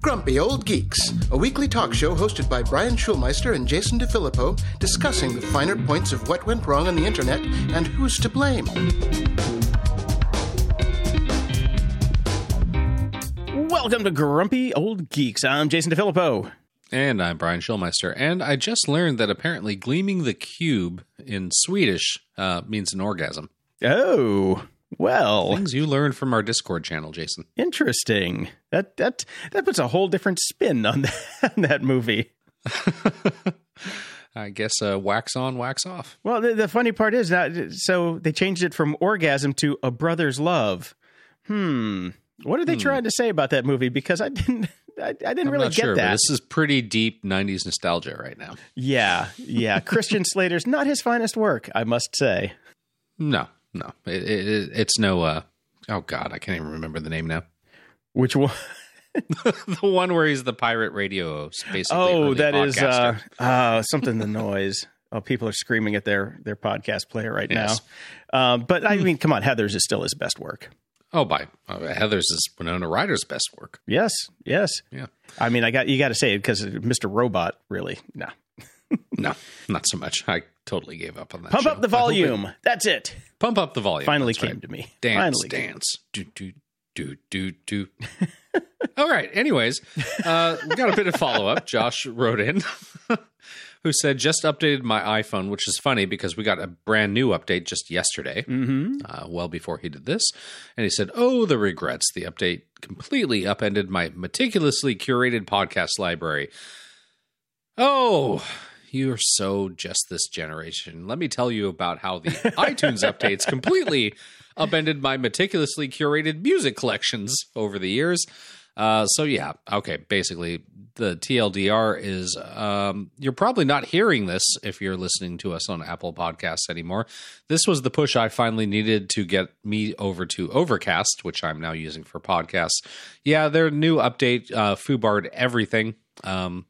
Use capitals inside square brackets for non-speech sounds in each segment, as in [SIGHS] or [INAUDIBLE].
Grumpy Old Geeks, a weekly talk show hosted by Brian Schulmeister and Jason DeFilippo, discussing the finer points of what went wrong on the internet and who's to blame. Welcome to Grumpy Old Geeks. I'm Jason DeFilippo. And I'm Brian Schulmeister. And I just learned that apparently gleaming the cube in Swedish uh, means an orgasm. Oh, well, Things you learned from our Discord channel, Jason. interesting. That that that puts a whole different spin on that, [LAUGHS] on that movie. [LAUGHS] I guess uh, wax on, wax off. Well, the, the funny part is that so they changed it from orgasm to a brother's love. Hmm. What are they trying to say about that movie? Because I didn't, I, I didn't I'm really get sure, that. this is pretty deep 90s nostalgia right now. Yeah, yeah. Christian [LAUGHS] Slater's not his finest work, I must say. No, no. It, it, it's no, uh, oh God, I can't even remember the name now. Which one? [LAUGHS] [LAUGHS] the one where he's the pirate radio space. Oh, that is uh, [LAUGHS] uh, something. The noise. Oh, people are screaming at their their podcast player right Yes. now. Um, but I mean, come on, Heathers is still his best work. Oh, by uh, Heathers is Winona Ryder's best work. Yes, yes. Yeah. I mean, I got you got to say it because Mr. Robot really no. No, not so much. I totally gave up on that. Pump show. up the hope it- volume. That's it. Pump up the volume. Finally That's came right. to me. Dance, Finally came. dance. Do, do, do, do, do. [LAUGHS] All right. Anyways, uh, we got a bit of follow up. Josh wrote in [LAUGHS] who said, just updated my iPhone, which is funny because we got a brand new update just yesterday, Mm-hmm. uh, well before he did this. And he said, Oh, the regrets. The update completely upended my meticulously curated podcast library. Oh, you're so just this generation. Let me tell you about how the [LAUGHS] iTunes updates completely upended my meticulously curated music collections over the years. Uh, so yeah, okay. Basically, the TLDR is um, you're probably not hearing this if you're listening to us on Apple Podcasts anymore. This was the push I finally needed to get me over to Overcast, which I'm now using for podcasts. Yeah, their new update uh, foobarred everything. Um,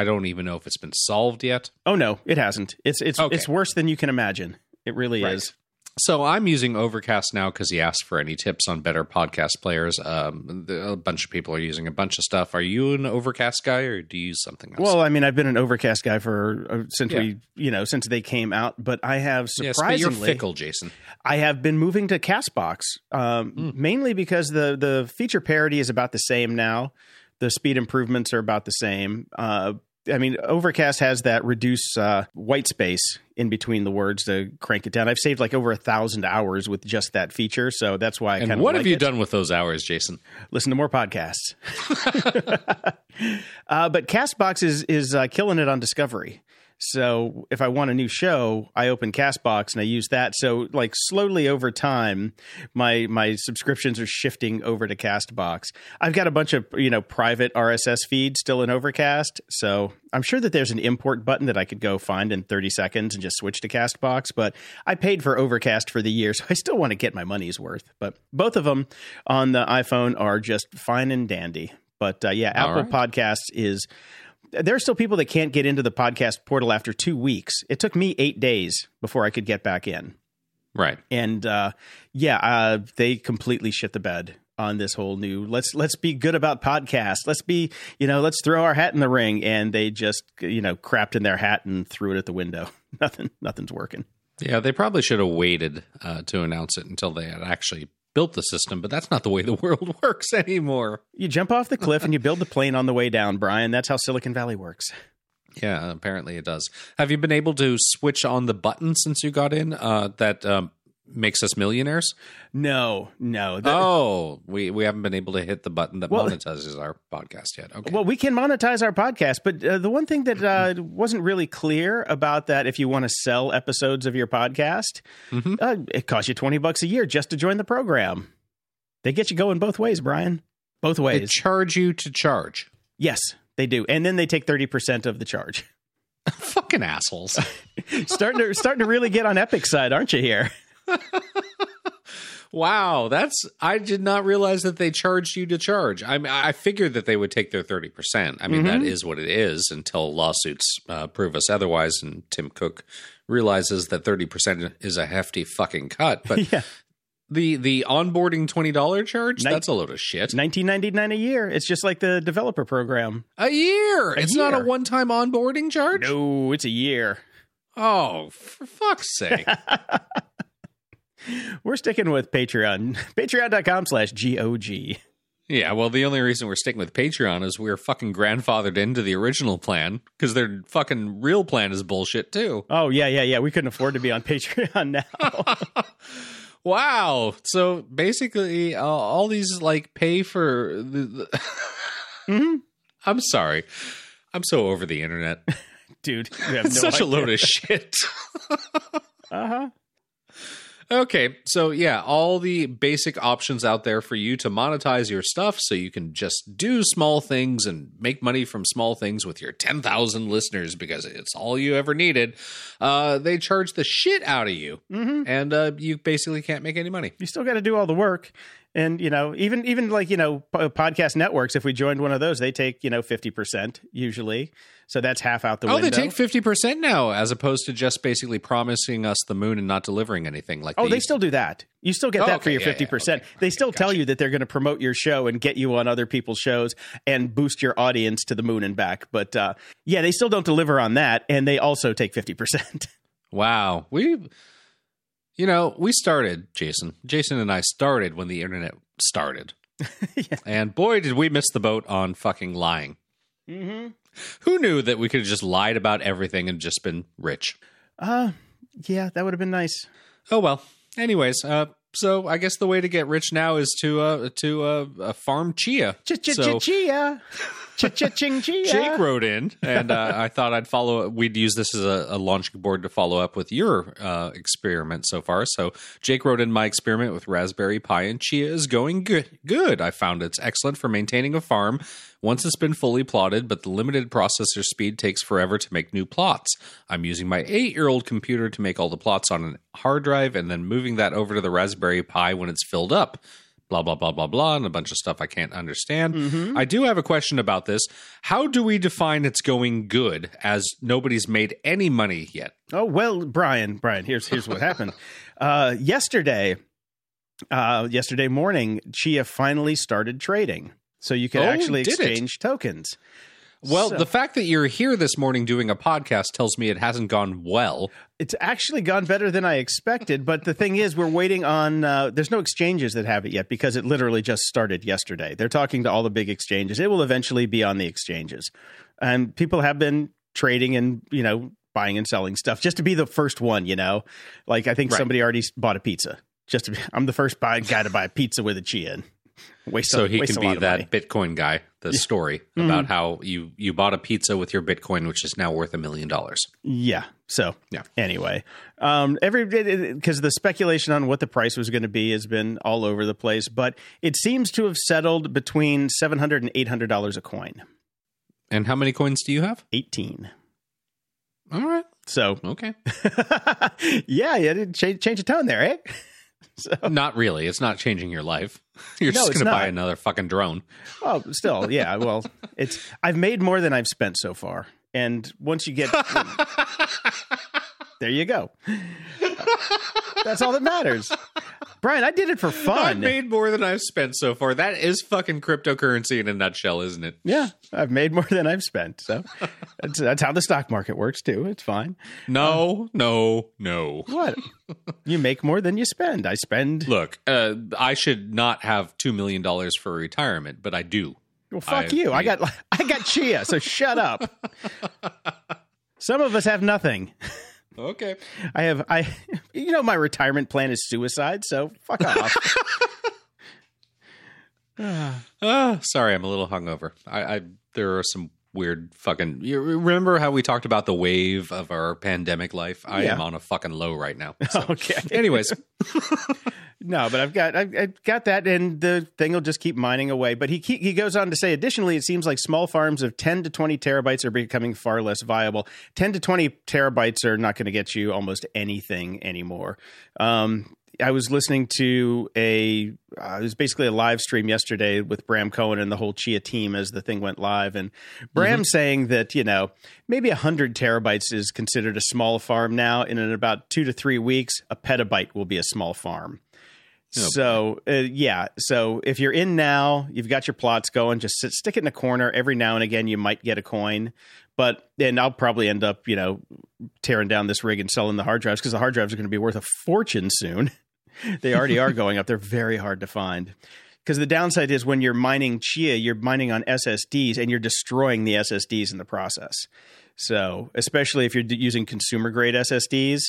I don't even know if it's been solved yet. Oh no, it hasn't. It's it's Okay. it's worse than you can imagine. It really Right. is. So I'm using Overcast now because he asked for any tips on better podcast players. Um, a bunch of people are using a bunch of stuff. Are you an Overcast guy or do you use something else? Well, I mean, I've been an Overcast guy for uh, since Yeah. we, you know, since they came out. But I have yes, you're fickle, Jason. I have been moving to Castbox, um, Hmm. mainly because the the feature parity is about the same now. The speed improvements are about the same. Uh, I mean, Overcast has that reduce uh, white space in between the words to crank it down. I've saved like over a thousand hours with just that feature, so that's why I kind And of what like have you it. done with those hours, Jason? listen to more podcasts. [LAUGHS] [LAUGHS] uh, but Castbox is is uh, killing it on Discovery. So if I want a new show, I open Castbox and I use that. So like slowly over time, my my subscriptions are shifting over to Castbox. I've got a bunch of you know private RSS feeds still in Overcast, so I'm sure that there's an import button that I could go find in 30 seconds and just switch to Castbox. But I paid for Overcast for the year, [LAUGHS] so I still want to get my money's worth. But both of them on the iPhone are just fine and dandy. But uh, yeah, All Apple right. Podcasts is there are still people that can't get into the podcast portal after two weeks. It took me eight days before I could get back in. Right. And uh, yeah, uh, they completely shit the bed on this whole new let's let's be good about podcasts. Let's be you know let's throw our hat in the ring. And they just you know crapped in their hat and threw it at the window. [LAUGHS] Nothing nothing's working. Yeah, they probably should have waited uh, to announce it until they had actually built the system, but that's not the way the world [LAUGHS] works anymore. You jump off the cliff and you build the plane on the way down, Brian. That's how Silicon Valley works. Yeah, apparently it does. Have you been able to switch on the button since you got in uh, that um, makes us millionaires? No, no. Oh, we, we haven't been able to hit the button that Well- monetizes our podcast yet. Okay. Well, we can monetize our podcast, but uh, the one thing that uh, [LAUGHS] wasn't really clear about that, if you want to sell episodes of your podcast, uh, it costs you twenty bucks a year just to join the program. They get you going both ways, Brian. Both ways. they charge you to charge. yes, they do, and then they take thirty percent of the charge. [LAUGHS] Fucking assholes. [LAUGHS] starting to starting to really get on Epic side, aren't you? Here, [LAUGHS] wow, that's I did not realize that they charged you to charge. I mean, I figured that they would take their thirty percent. I mean, that is what it is until lawsuits uh, prove us otherwise, and Tim Cook realizes that thirty percent is a hefty fucking cut. But [LAUGHS] yeah, The the onboarding twenty dollar charge? Nin- That's a load of shit. Nineteen ninety nine a year. It's just like the developer program. A year. A it's not a one time onboarding charge. No, it's a year. Oh, for fuck's sake! [LAUGHS] We're sticking with Patreon. [LAUGHS] Patreon.com slash GOG. yeah. Well, the only reason we're sticking with Patreon is we're fucking grandfathered into the original plan because their fucking real plan is bullshit too. Oh, yeah, yeah, yeah. We couldn't afford to be on [LAUGHS] Patreon now. [LAUGHS] Wow. So basically, uh, all these like pay for the. the Mhm. I'm sorry. I'm so over the internet. Dude, no such a load of shit. Uh-huh. Okay, so yeah, all the basic options out there for you to monetize your stuff so you can just do small things and make money from small things with your 10,000 listeners because it's all you ever needed. Uh, they charge the shit out of you, hmm and uh, you basically can't make any money. You still got to do all the work. And, you know, even even like, you know, podcast networks, if we joined one of those, they take, you know, 50% usually. So that's half out the Oh, window. they take 50% now as opposed to just basically promising us the moon and not delivering anything like Oh, they still do that. You still get Oh, that for your Yeah, yeah. fifty percent. Okay. They still tell you that they're going to promote your show and get you on other people's shows and boost your audience to the moon and back. But uh, yeah, they still don't deliver on that, and they also take fifty percent. [LAUGHS] Wow. We, you know, we started, Jason. Jason and I started when the internet started. [LAUGHS] Yeah. And boy, did we miss the boat on fucking lying. mm-hmm. Who knew that we could have just lied about everything and just been rich? Uh yeah, that would have been nice. Oh well. Anyways, uh, so I guess the way to get rich now is to uh to uh, uh farm chia. So- Chia, ching chia. Jake wrote in, and uh, I thought I'd follow. We'd use this as a, a launching board to follow up with your uh, experiment so far. So Jake wrote in, my experiment with Raspberry Pi and Chia is going good. Good. I found it's excellent for maintaining a farm once it's been fully plotted, but the limited processor speed takes forever to make new plots. I'm using my eight-year-old computer to make all the plots on a hard drive, and then moving that over to the Raspberry Pi when it's filled up blah blah blah blah blah and a bunch of stuff I can't understand. I do have a question about this. How do we define it's going good as nobody's made any money yet? Oh well, Brian, Brian, here's here's what happened. [LAUGHS] Uh, yesterday, uh, yesterday morning, Chia finally started trading, so you could Oh, actually did it? exchange tokens. Well, So- the fact that you're here this morning doing a podcast tells me it hasn't gone well. It's actually gone better than I expected, but the thing is, we're waiting on. Uh, there's no exchanges that have it yet because it literally just started yesterday. They're talking to all the big exchanges. It will eventually be on the exchanges, and people have been trading and you know buying and selling stuff just to be the first one. You know, like I think Right. somebody already bought a pizza. Just to be, I'm the first buy, guy to buy a pizza with a chia. in. Waste So a, he can be that money. Bitcoin guy. The story about how you you bought a pizza with your Bitcoin, which is now worth a million dollars. Yeah. So Yeah. Anyway, um, every because the speculation on what the price was going to be has been all over the place, but it seems to have settled between seven hundred and eight hundred dollars a coin. And how many coins do you have? Eighteen. All right. So Okay. [LAUGHS] yeah, yeah, did change change the tone there, eh? [LAUGHS] So not really. It's not changing your life. [LAUGHS] You're No, just going to buy another fucking drone. oh, still, [LAUGHS] yeah. Well, it's I've made more than I've spent so far, and once you get there, you go. That's all that matters. Brian, I did it for [LAUGHS] fun. I've made more than I've spent so far. That is fucking cryptocurrency in a nutshell, isn't it? Yeah, I've made more than I've spent. So [LAUGHS] that's, that's how the stock market works too. It's fine. No, no, no. What? you make more than you spend. I spend. Look, uh, I should not have two million dollars for retirement, but I do. Well, fuck I you. I made- got [LAUGHS] I got chia. So shut up. Some of us have nothing. Okay. I have I. [LAUGHS] You know my retirement plan is suicide. So fuck off. [LAUGHS] [SIGHS] Ah, sorry, I'm a little hungover. I, I there are some weird fucking. You remember how we talked about the wave of our pandemic life? I Yeah. am on a fucking low right now. So, [LAUGHS] okay. anyways, [LAUGHS] No, but I've got I've, I've got that, and the thing will just keep mining away. But he he goes on to say, additionally, it seems like small farms of ten to twenty terabytes are becoming far less viable. Ten to twenty terabytes are not going to get you almost anything anymore. Um, I was listening to a uh, it was basically a live stream yesterday with Bram Cohen and the whole Chia team as the thing went live, and Bram saying that you know maybe hundred terabytes is considered a small farm now, and in about two to three weeks, a petabyte will be a small farm. Oh, so uh, yeah, so if you're in now, you've got your plots going. Just sit, stick it in a corner. Every now and again, you might get a coin, but and I'll probably end up, you know, tearing down this rig and selling the hard drives because the hard drives are going to be worth a fortune soon. [LAUGHS] [LAUGHS] they already are going up. They're very hard to find. Because the downside is when you're mining Chia, you're mining on SSDs and you're destroying the SSDs in the process. So, especially if you're using consumer grade SSDs,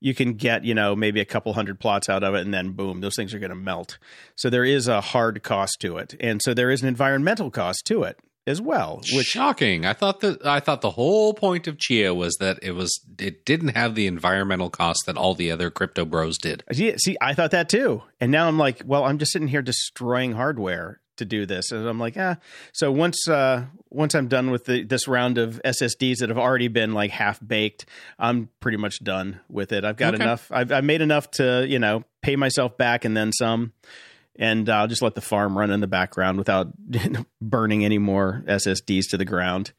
you can get, you know, maybe a couple hundred plots out of it and then boom, those things are going to melt. So there is a hard cost to it. And so there is an environmental cost to it as well, which Shocking! I thought that I thought the whole point of Chia was that it was it didn't have the environmental cost that all the other crypto bros did. See, see, I thought that too. And now I'm like, well, I'm just sitting here destroying hardware to do this. And I'm like, ah. So once uh once I'm done with the, this round of SSDs that have already been like half baked, I'm pretty much done with it. I've got Okay. enough. I've, I've made enough to you know pay myself back and then some. And I'll just let the farm run in the background without [LAUGHS] burning any more SSDs to the ground.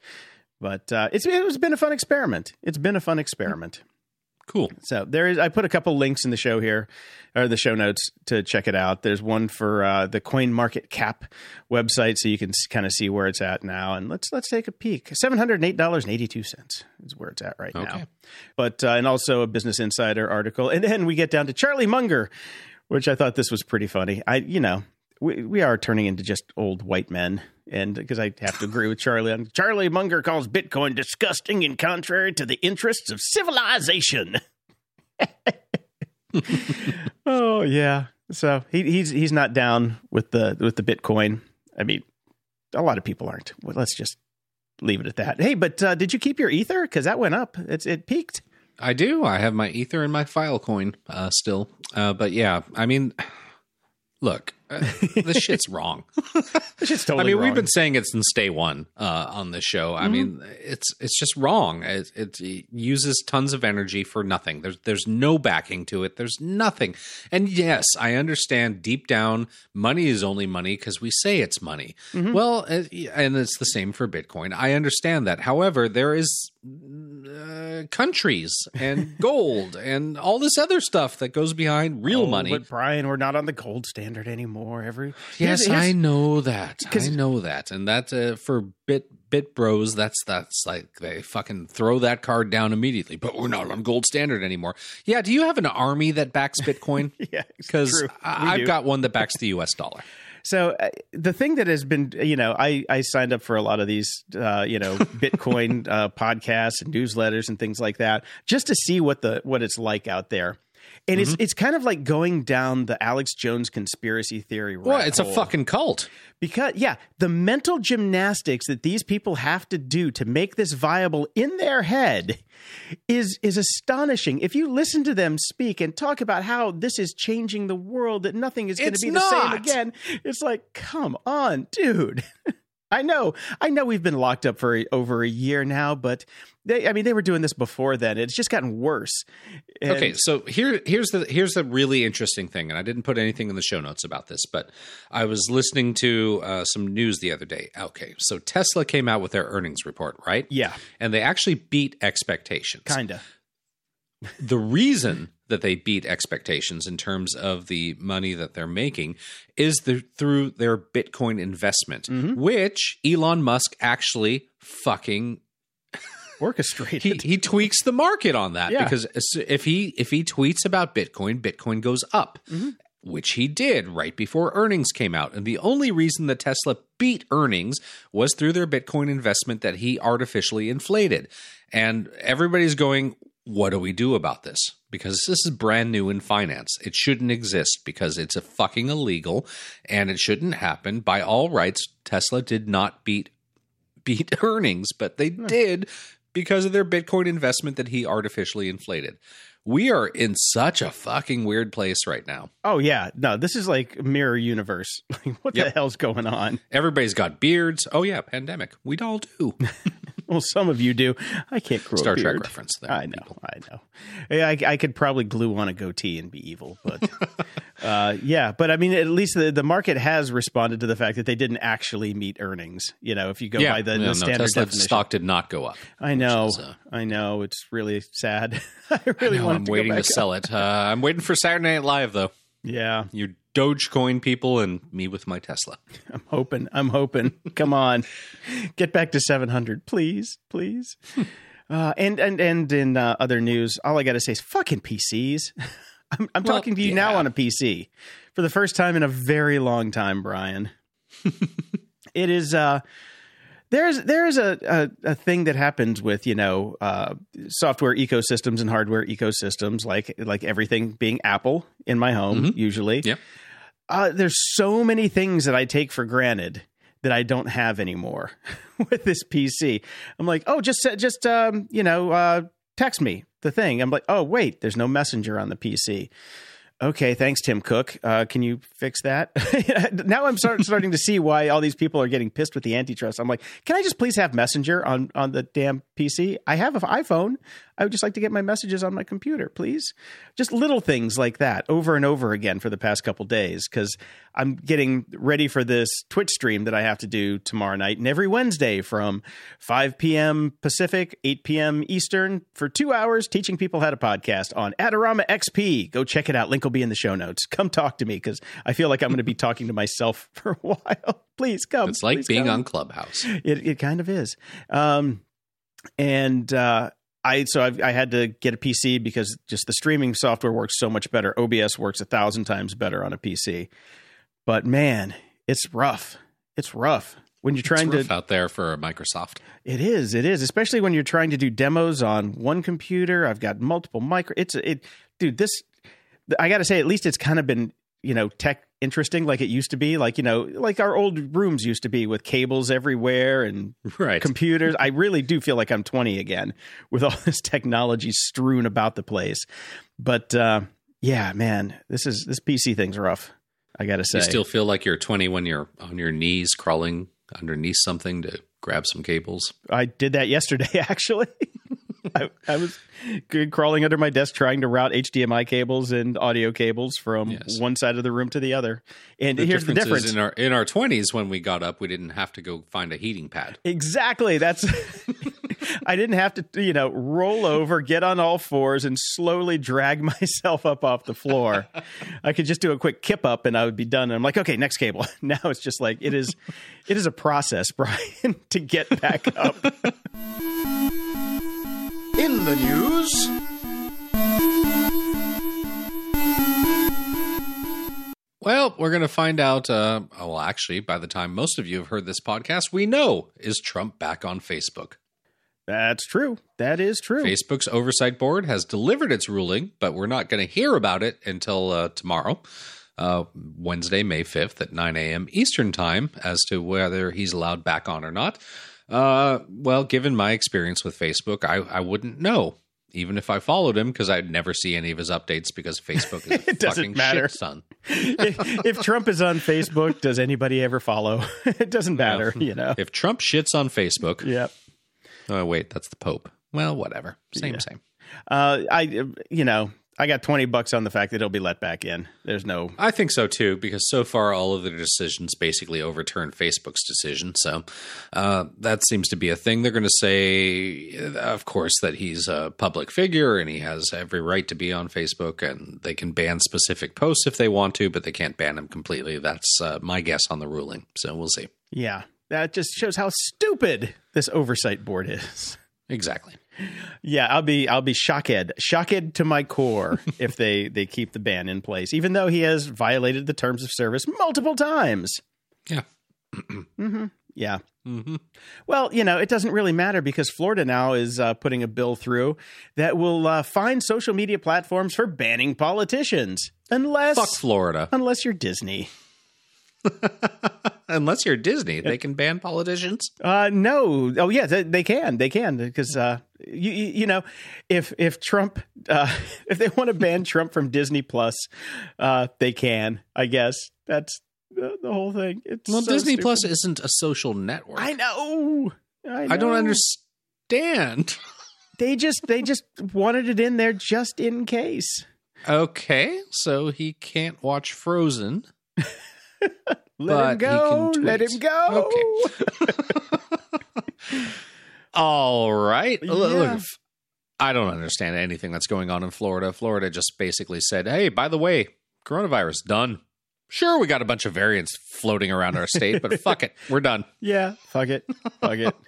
But uh, it's it's been a fun experiment. It's been a fun experiment. Cool. So there is. I put a couple links in the show here, or the show notes to check it out. There's one for uh, the Coin Market Cap website, so you can kind of see where it's at now. And let's let's take a peek. Seven hundred eight dollars and eighty two cents is where it's at right now. But uh, and also a Business Insider article, and then we get down to Charlie Munger, which I thought this was pretty funny. I you know we we are turning into just old white men. And because I have to agree with Charlie on Charlie Munger calls Bitcoin disgusting and contrary to the interests of civilization. [LAUGHS] oh yeah. So he, he's he's not down with the with the Bitcoin. I mean, a lot of people aren't. Well, let's just leave it at that. Hey, but uh, did you keep your ether? Because that went up. It's it peaked. I do. I have my Ether and my Filecoin uh, still. Uh, but yeah, I mean, look, uh, this [LAUGHS] shit's wrong. It's just I mean, wrong. we've been saying it since day one uh, on this show. I mean, it's it's just wrong. It, it, it uses tons of energy for nothing. There's there's no backing to it. There's nothing. And yes, I understand deep down, money is only money because we say it's money. Well, uh, and it's the same for Bitcoin. I understand that. However, there is uh, countries and [LAUGHS] gold and all this other stuff that goes behind real Oh, money. But Brian, we're not on the gold standard anymore. Every Yes, here's- here's- I know that. I know that, and that uh, for bit bit bros, that's that's like they fucking throw that card down immediately. But we're not on gold standard anymore. Yeah, do you have an army that backs Bitcoin? [LAUGHS] Yeah, Because I've do. got one that backs the U.S. dollar. [LAUGHS] So uh, the thing that has been, you know, I I signed up for a lot of these, uh, you know, [LAUGHS] Bitcoin uh, podcasts and newsletters and things like that, just to see what the what it's like out there. And Mm-hmm. it's it's kind of like going down the Alex Jones conspiracy theory. Well, it's a fucking cult. because yeah, the mental gymnastics that these people have to do to make this viable in their head is is astonishing. If you listen to them speak and talk about how this is changing the world, that nothing is going to be the same again, it's like, come on, dude. [LAUGHS] I know, I know, we've been locked up for over a year now, but they, I mean, they were doing this before then. It's just gotten worse. And- Okay, so here here's the here's the really interesting thing, and I didn't put anything in the show notes about this, but I was listening to uh, some news the other day. Okay, so Tesla came out with their earnings report, right? yeah, and they actually beat expectations. kinda. the reason that they beat expectations in terms of the money that they're making is the, through their Bitcoin investment, mm-hmm. which Elon Musk actually fucking Orchestrated. he, he tweaks the market on that Yeah. because if he if he tweets about Bitcoin, Bitcoin goes up. Mm-hmm. Which he did right before earnings came out. And the only reason that Tesla beat earnings was through their Bitcoin investment that he artificially inflated. And everybody's going, what do we do about this? Because this is brand new in finance. It shouldn't exist because it's a fucking illegal and it shouldn't happen. By all rights, Tesla did not beat [LAUGHS] beat earnings, but they hmm. did because of their Bitcoin investment that he artificially inflated. We are in such a fucking weird place right now. Oh yeah, no, this is like mirror universe. [LAUGHS] What the hell's going on? Everybody's got beards. Oh yeah, pandemic. We all do. [LAUGHS] [LAUGHS] Well, some of you do. I can't grow Star Trek reference there. I know, I know. I, I could probably glue on a goatee and be evil, but [LAUGHS] uh, yeah. But I mean, at least the, the market has responded to the fact that they didn't actually meet earnings. You know, if you go yeah, by the, no, the no, standard Tesla definition. stock did not go up. I know, is, uh, I know. It's really sad. [LAUGHS] I really want I'm to waiting go to sell it. Uh, I'm waiting for Saturday Night Live though. Yeah, You're Dogecoin people and me with my Tesla. [LAUGHS] I'm hoping. I'm hoping. Come on, get back to 700, please, please. [LAUGHS] Uh, and and and in uh, other news, all I got to say is fucking PCs. [LAUGHS] I'm, I'm Well, talking to you now on a PC for the first time in a very long time, Brian. it is. Uh, there's there's a, a a thing that happens with you know uh, software ecosystems and hardware ecosystems, like like everything being Apple in my home usually. Yep. Uh, there's so many things that I take for granted that I don't have anymore [LAUGHS] with this PC. I'm like, oh, just just um, you know, uh, text me the thing. I'm like, oh, wait, there's no messenger on the PC. Okay, thanks, Tim Cook. Uh, can you fix that? [LAUGHS] now I'm start, starting to see why all these people are getting pissed with the antitrust. I'm like, can I just please have Messenger on on the damn PC? I have an iPhone. I would just like to get my messages on my computer, please. Just little things like that over and over again for the past couple days because I'm getting ready for this Twitch stream that I have to do tomorrow night and every Wednesday from 5 p.m. Pacific, 8 p.m. Eastern for two hours teaching people how to podcast on Adorama XP. Go check it out. Link will be in the show notes. Come talk to me because I feel like I'm going to be [LAUGHS] talking to myself [LAUGHS] for a while. Please come. It's like being come. on Clubhouse. It it kind of is. Um, and uh, I so I've, I had to get a PC because just the streaming software works so much better. OBS works a thousand times better on a PC. But man, it's rough. It's rough when you're trying to. out there for Microsoft. It is. It is. Especially when you're trying to do demos on one computer. I've got multiple micro. It's it, dude. This I got to say, at least it's kind of been you know tech interesting like it used to be. Like you know, like our old rooms used to be with cables everywhere and Right. computers. I really do feel like I'm 20 again with all [LAUGHS] this technology strewn about the place. But uh, yeah, man, this is this PC thing's rough. I got to say. You still feel like you're 20 when you're on your knees crawling underneath something to grab some cables. I did that [LAUGHS] yesterday, actually. [LAUGHS] I, I was crawling under my desk trying to route HDMI cables and audio cables from Yes. one side of the room to the other. And here's the difference. in our in our 20s when we got up, we didn't have to go find a heating pad. Exactly. That's [LAUGHS] I didn't have to, you know, roll over, get on all fours and slowly drag [LAUGHS] myself up off the floor. I could just do a quick kip up and I would be done. And I'm like, okay, next cable. Now it's just like it is it is a process, Brian, to get back up. In the news, Well, we're going to find out. Uh, oh, well, actually, by the time most of you have heard this podcast, we know is Trump back on Facebook. That's true. That is true. Facebook's oversight board has delivered its ruling, but we're not going to hear about it until uh, tomorrow, uh, Wednesday, May 5th at 9 a.m. Eastern Time, as to whether he's allowed back on or not. Uh, well, given my experience with Facebook, I, I wouldn't know, even if I followed him, because I'd never see any of his updates because Facebook is a [LAUGHS] It doesn't fucking matter. shit son. if, if Trump is on Facebook, does anybody ever follow? [LAUGHS] it doesn't matter, you know. If Trump shits on Facebook, Yep. oh, wait, that's the Pope. Well, whatever. Same, same. Uh, I, you know, I got 20 bucks on the fact that he'll be let back in. There's no I think so too, because so far all of the decisions basically overturned Facebook's decision. So uh, that seems to be a thing. They're going to say, of course, that he's a public figure and he has every right to be on Facebook, and they can ban specific posts if they want to, but they can't ban him completely. That's uh, my guess on the ruling. So we'll see. Yeah, that just shows how stupid this oversight board is. Exactly. Yeah, I'll be I'll be shocked, shocked to my core [LAUGHS] if they they keep the ban in place, even though he has violated the terms of service multiple times. Yeah. [CLEARS THROAT] Yeah. hmm Well, you know, it doesn't really matter because Florida now is uh, putting a bill through that will uh, fine social media platforms for banning politicians, unless Fuck Florida. unless you're Disney. [LAUGHS] Unless you're Disney, they can ban politicians. Uh, no. Oh, yeah, they, they can. They can because uh, you you know, if if Trump uh, [LAUGHS] if they want to ban Trump from Disney Plus, uh, they can. I guess that's the, the whole thing. It's Well, so Disney stupid. Plus isn't a social network. I know. I, I don't understand. [LAUGHS] They just they just wanted it in there just in case. Okay, so he can't watch Frozen. [LAUGHS] Let him But go. Let him go. Okay. [LAUGHS] All right. Yeah. look, I don't understand anything that's going on in Florida. Florida just basically said, "Hey, by the way, coronavirus done. Sure, we got a bunch of variants floating around our state, but [LAUGHS] fuck it, we're done. Yeah, fuck it, fuck it. [LAUGHS]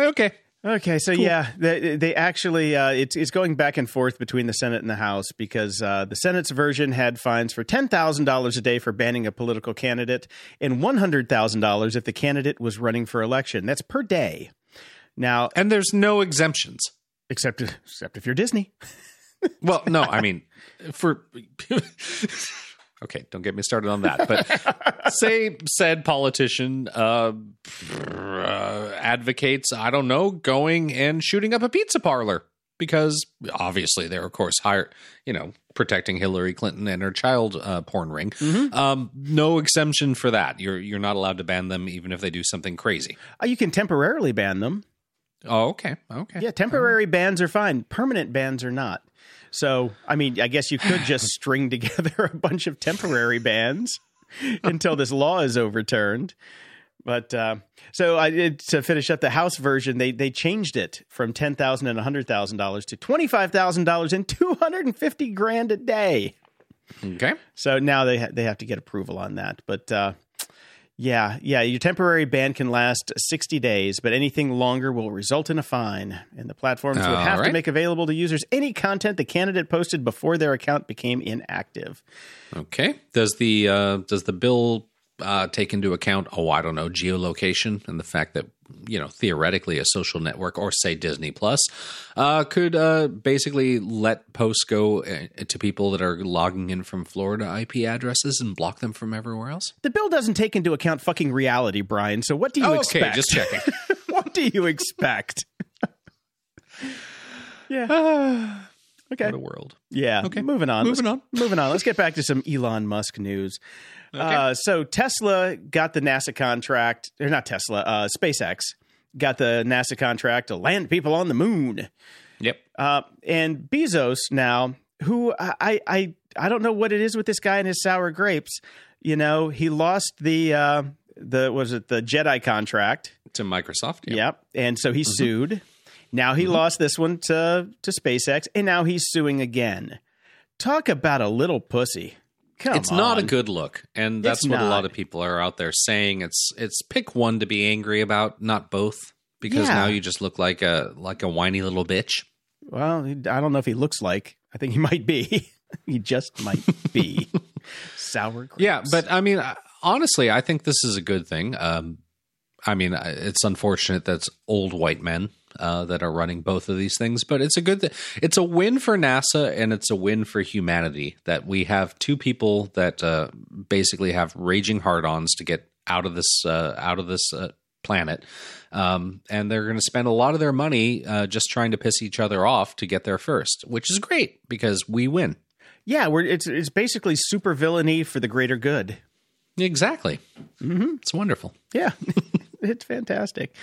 Okay. Okay, so yeah, they, they actually uh, it's it's going back and forth between the Senate and the House because uh, the Senate's version had fines for ten thousand dollars a day for banning a political candidate and one hundred thousand dollars if the candidate was running for election. That's per day. Now, And there's no exemptions. except except if you're Disney. Well, no, I mean, for. [LAUGHS] okay, don't get me started on that. But [LAUGHS] say said politician uh, uh, advocates, I don't know, going and shooting up a pizza parlor because obviously they're, of course, higher, you know, protecting Hillary Clinton and her child uh, porn ring. Um, no exemption for that. You're you're not allowed to ban them even if they do something crazy. Uh, you can temporarily ban them. Oh, okay, okay. Yeah, temporary bans are fine. Permanent bans are not. So, I mean, I guess you could just string [LAUGHS] together a bunch of temporary bans until this law is overturned. But uh, so I did to finish up the House version. They they changed it from ten thousand and hundred thousand dollars to twenty five thousand dollars and two hundred and fifty grand a day. Okay. So now they ha- they have to get approval on that. But uh, yeah, yeah, your temporary ban can last 60 days, but anything longer will result in a fine. And the platforms would have to make available to users any content the candidate posted before their account became inactive. Okay. Does the uh, does the bill uh, take into account? Oh, I don't know, geolocation and the fact that you know theoretically a social network or say Disney Plus uh, could uh, basically let posts go uh, to people that are logging in from Florida IP addresses and block them from everywhere else. The bill doesn't take into account fucking reality, Brian. So what do you okay, expect? just checking. [LAUGHS] what do you expect? [LAUGHS] yeah. [SIGHS] okay. what a world. Yeah. Okay. Moving on. Moving Let's- on. Moving on. Let's get back to some Elon Musk news. Uh, so Tesla got the NASA contract, or not Tesla, uh, SpaceX got the NASA contract to land people on the moon. Yep. Uh, and Bezos now, who I, I I don't know what it is with this guy and his sour grapes. You know, he lost the uh, the was it the Jedi contract. To Microsoft. Yep. Yep. And so he Mm-hmm. sued. Now he lost this one to to SpaceX, and now he's suing again. Talk about a little pussy. Come It's not a good look, and that's It's what a lot of people are out there saying. It's it's pick one to be angry about, not both, because Yeah. now you just look like a like a whiny little bitch. Well, I don't know if he looks like. I think he might be. [LAUGHS] he just might be [LAUGHS] sour grapes. Yeah, but I mean, honestly, I think this is a good thing. Um, I mean, it's unfortunate that it's old white men uh, that are running both of these things, but it's a good thing. It's a win for NASA and it's a win for humanity that we have two people that uh, basically have raging hard-ons to get out of this uh, out of this uh, planet, um, and they're going to spend a lot of their money uh, just trying to piss each other off to get there first, which is great because we win. yeah, we're it's it's basically super villainy for the greater good. Exactly. Mm-hmm. It's wonderful. Yeah, [LAUGHS] [LAUGHS] it's fantastic.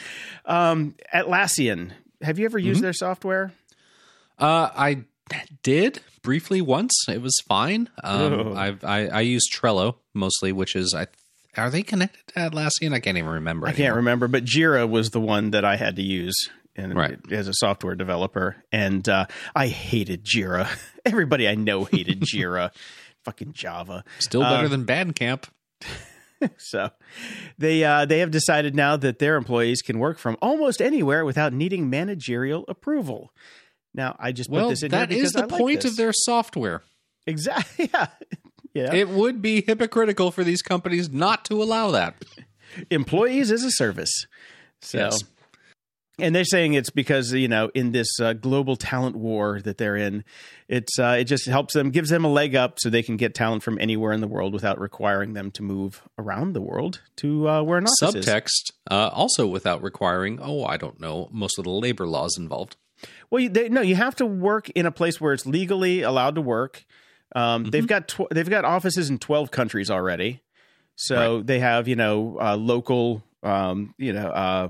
Um, Atlassian, have you ever used Mm-hmm. their software? Uh, I did briefly once. It was fine. Um. I've, I I use Trello mostly, which is I. Are they connected to Atlassian? I can't even remember. I can't remember, but Jira was the one that I had to use. And Right. as a software developer, and uh, I hated Jira. [LAUGHS] Everybody I know hated [LAUGHS] Jira. Fucking Java. Still better than Basecamp. [LAUGHS] So they uh, they have decided now that their employees can work from almost anywhere without needing managerial approval. Now I just put Well, this in that is the I point this. of their software. exactly. [LAUGHS] Yeah, yeah. It would be hypocritical for these companies not to allow that. employees as a service. So, Yes. And they're saying it's because you know in this uh, global talent war that they're in, it's uh, it just helps them, gives them a leg up, so they can get talent from anywhere in the world without requiring them to move around the world to uh, where an office. Subtext, uh, also without requiring, oh, I don't know, most of the labor laws involved. Well, you, they, no, you have to work in a place where it's legally allowed to work. Um, They've got tw- they've got offices in twelve countries already, so they have you know uh, local um, you know uh,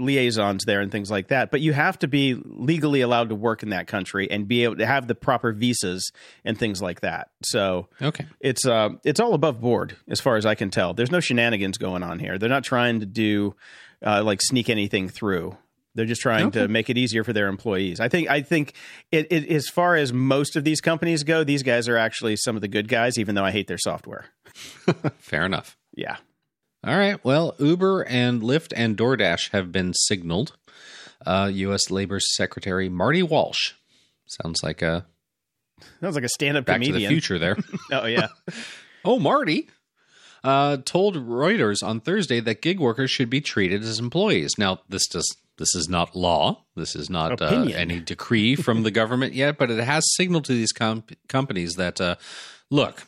liaisons there and things like that. But you have to be legally allowed to work in that country and be able to have the proper visas and things like that. So Okay. it's uh it's all above board as far as I can tell. There's no shenanigans going on here. They're not trying to do uh, like sneak anything through. They're just trying Okay. to make it easier for their employees. I think. I think it, it, as far as most of these companies go, these guys are actually some of the good guys. Even though I hate their software. [LAUGHS] Fair enough. Yeah. All right. Well, Uber and Lyft and DoorDash have been signaled. Uh, U.S. Labor Secretary Marty Walsh sounds like a sounds like a stand-up Back to comedian. the Future there. [LAUGHS] Oh yeah. [LAUGHS] oh, Marty uh, told Reuters on Thursday that gig workers should be treated as employees. Now, this does this is not law. This is not uh, any decree from the government yet, but it has signaled to these com- companies that uh, look.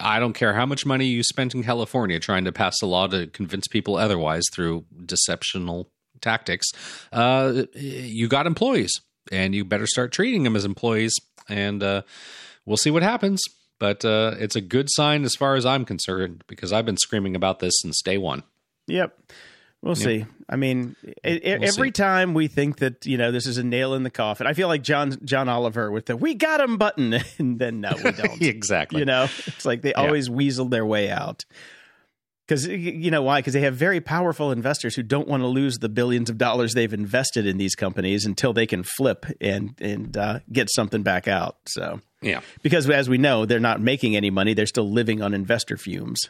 I don't care how much money you spent in California trying to pass a law to convince people otherwise through deceptional tactics. Uh, you got employees, and you better start treating them as employees. And uh, we'll see what happens. But uh, it's a good sign as far as I'm concerned because I've been screaming about this since day one. Yep. We'll see. I mean, e- We'll every see. time we think that you know this is a nail in the coffin, I feel like John John Oliver with the "We got him" button, [LAUGHS] and then no, we [LAUGHS] don't. exactly. You know, it's like they Yeah. always weasel their way out. Because you know why? Because they have very powerful investors who don't want to lose the billions of dollars they've invested in these companies until they can flip and and uh, get something back out. So Yeah. because as we know, they're not making any money; they're still living on investor fumes.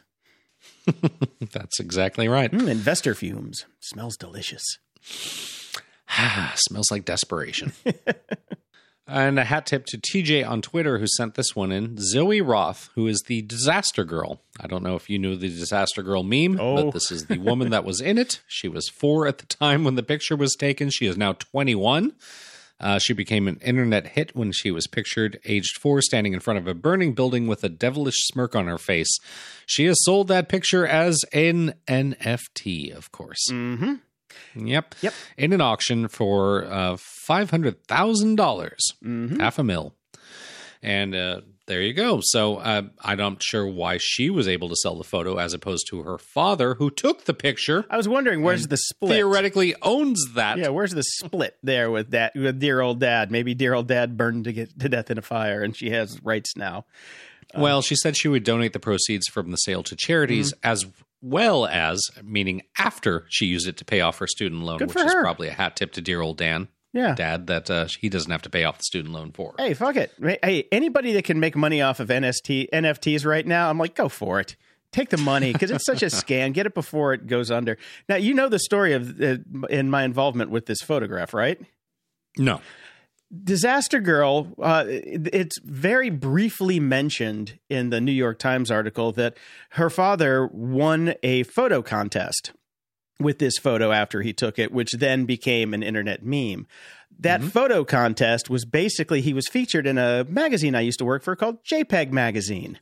[LAUGHS] That's exactly right. Mm, investor fumes smells delicious. [SIGHS] Smells like desperation. [LAUGHS] and a hat tip to TJ on Twitter who sent this one in. Zoe Roth, who is the disaster girl. I don't know if you knew the disaster girl meme, Oh. but this is the woman that was in it. She was four at the time when the picture was taken. She is now 21. Uh, she became an internet hit when she was pictured, aged four, standing in front of a burning building with a devilish smirk on her face. She has sold that picture as an NFT, of course. Mm-hmm. Yep. Yep. In an auction for uh, five hundred thousand dollars, Mm-hmm. half a mil, and uh, there you go. So uh, I'm not sure why she was able to sell the photo as opposed to her father, who took the picture, I was wondering where's the split. theoretically owns that. Yeah, where's the split there with that with dear old dad? Maybe dear old dad burned to get to death in a fire, and she has rights now. Well, she said she would donate the proceeds from the sale to charities Mm-hmm. as well as, meaning after she used it to pay off her student loan, which is probably a hat tip to dear old Dan, Yeah. dad, that uh, he doesn't have to pay off the student loan for. Hey, fuck it. Hey, anybody that can make money off of NST NFTs right now, I'm like, go for it. Take the money because it's such a [LAUGHS] scam. Get it before it goes under. Now you know the story of uh, in my involvement with this photograph, right? No. Disaster Girl, uh, it's very briefly mentioned in the New York Times article that her father won a photo contest with this photo after he took it, which then became an internet meme. That photo contest was basically he was featured in a magazine I used to work for called JPEG Magazine.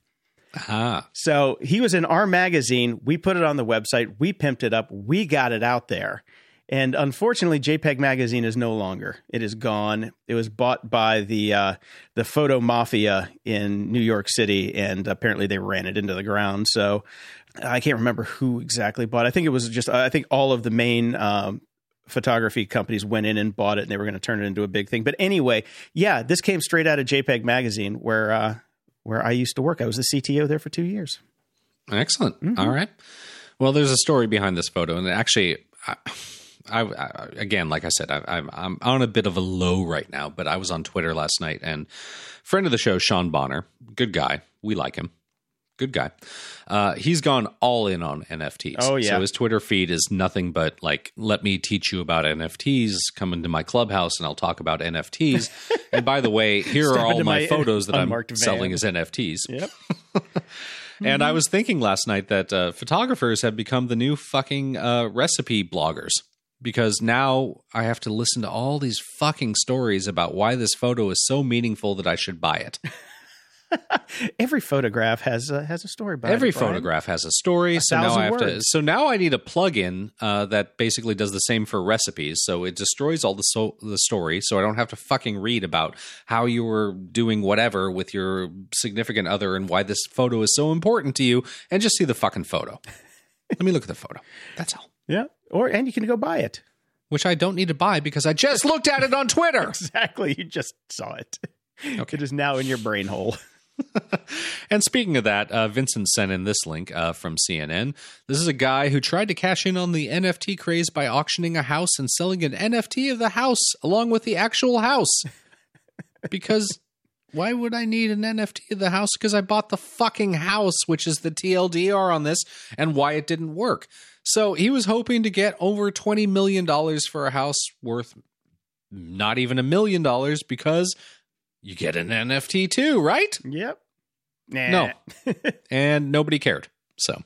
Ah. So he was in our magazine. We put it on the website. We pimped it up. We got it out there. And unfortunately, JPEG Magazine is no longer. It is gone. It was bought by the uh, the photo mafia in New York City, and apparently they ran it into the ground. So I can't remember who exactly bought. it. I think it was just. I think all of the main um, photography companies went in and bought it, and they were going to turn it into a big thing. But anyway, yeah, this came straight out of JPEG Magazine, where uh, where I used to work. I was the CTO there for two years. Excellent. Mm-hmm. All right. Well, there's a story behind this photo, and actually, I, I, I again, like I said, I, I'm I'm on a bit of a low right now. But I was on Twitter last night, and friend of the show, Sean Bonner, good guy, we like him, good guy. Uh, he's gone all in on NFTs. Oh, yeah. So his Twitter feed is nothing but like, let me teach you about NFTs. Come into my clubhouse, and I'll talk about NFTs. [LAUGHS] and by the way, here are all my, my photos that I'm van. selling as NFTs. Yep. [LAUGHS] And I was thinking last night that uh, photographers have become the new fucking uh, recipe bloggers because now I have to listen to all these fucking stories about why this photo is so meaningful that I should buy it. [LAUGHS] [LAUGHS] Every photograph has a, has a story behind Every it. Photograph has a story, so now I have to. So now I need a plugin uh, that basically does the same for recipes. So it destroys all the so, the story, so I don't have to fucking read about how you were doing whatever with your significant other and why this photo is so important to you, and just see the fucking photo. [LAUGHS] Let me look at the photo. That's all. Yeah. Or and you can go buy it. Which I don't need to buy because I just looked at it on Twitter. [LAUGHS] Exactly. You just saw it. Okay. It is now in your brain hole. [LAUGHS] and speaking of that, uh, Vincent sent in this link uh, from CNN. This is a guy who tried to cash in on the NFT craze by auctioning a house and selling an NFT of the house along with the actual house. because why would I need an NFT of the house? Because I bought the fucking house, which is the TLDR on this, and why it didn't work. So he was hoping to get over $20 million for a house worth not even a million dollars because you get an NFT too, right? Yep. Nah. No. [LAUGHS] and nobody cared. So,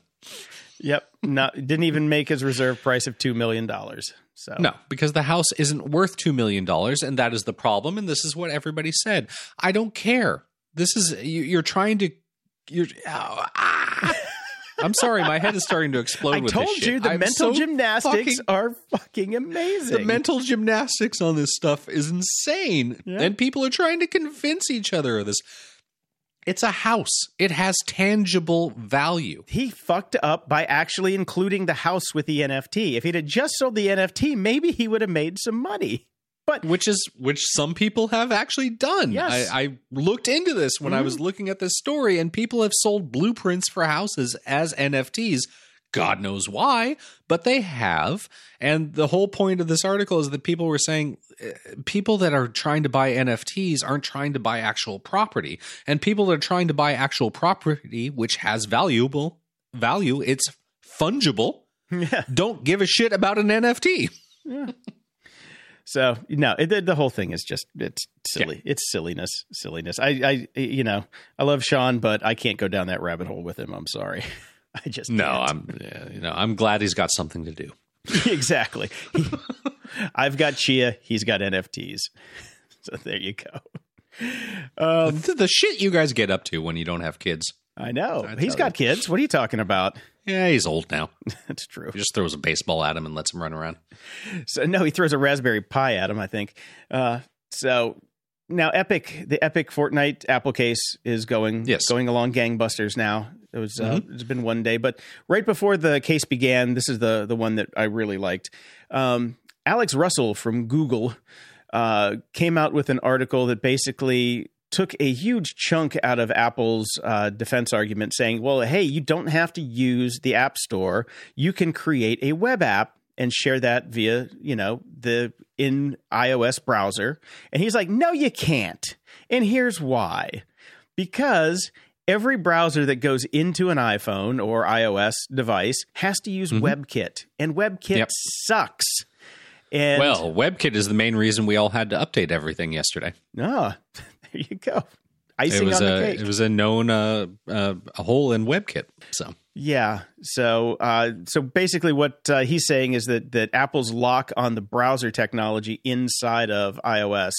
Yep. No, didn't even make his reserve price of two million dollars. So no, because the house isn't worth $2 million, and that is the problem. And this is what everybody said. I don't care. This is, you, you're trying to, you're, oh, ah. I'm sorry, my head is starting to explode I with told this shit. you the I'm mental so gymnastics fucking- are fucking amazing. the mental gymnastics on this stuff is insane. Yeah. And people are trying to convince each other of this. It's a house. It has tangible value. he fucked up by actually including the house with the NFT. If he'd just sold the NFT, maybe he would have made some money. But which is which some people have actually done. Yes. I, I looked into this when I was looking at this story, and people have sold blueprints for houses as NFTs. God knows why, but they have. And the whole point of this article is that people were saying uh, people that are trying to buy NFTs aren't trying to buy actual property, and people that are trying to buy actual property, which has valuable value, it's fungible. [LAUGHS] Yeah. Don't give a shit about an NFT. So no, it, the, the whole thing is just it's silly. It's silliness, silliness. I, I, you know, I love Sean, but I can't go down that rabbit hole with him. I'm sorry. [LAUGHS] I just No, can't. I'm yeah, you know I'm glad he's got something to do. [LAUGHS] exactly. [LAUGHS] I've got Chia. He's got NFTs. So there you go. Um, the, the shit you guys get up to when you don't have kids. I know I he's got kids. What are you talking about? Yeah, he's old now. [LAUGHS] That's true. He just throws a baseball at him and lets him run around. So no, he throws a Raspberry Pi at him. I think. Uh, so now, Epic, the Epic Fortnite Apple case is going Yes. going along gangbusters now. It was uh, it's been one day, but right before the case began, this is the the one that I really liked. Um, Alex Russell from Google uh, came out with an article that basically took a huge chunk out of Apple's uh, defense argument, saying, "Well, hey, you don't have to use the App Store. You can create a web app and share that via, you know, the in iOS browser." And he's like, "No, you can't." And here's why: because every browser that goes into an iPhone or iOS device has to use WebKit, and WebKit Yep. sucks. And well, WebKit is the main reason we all had to update everything yesterday. Ah, [LAUGHS] there you go. It was on the a cake. it was a known uh, uh, a hole in WebKit. So yeah. So, uh, so basically, what uh, he's saying is that that Apple's lock on the browser technology inside of iOS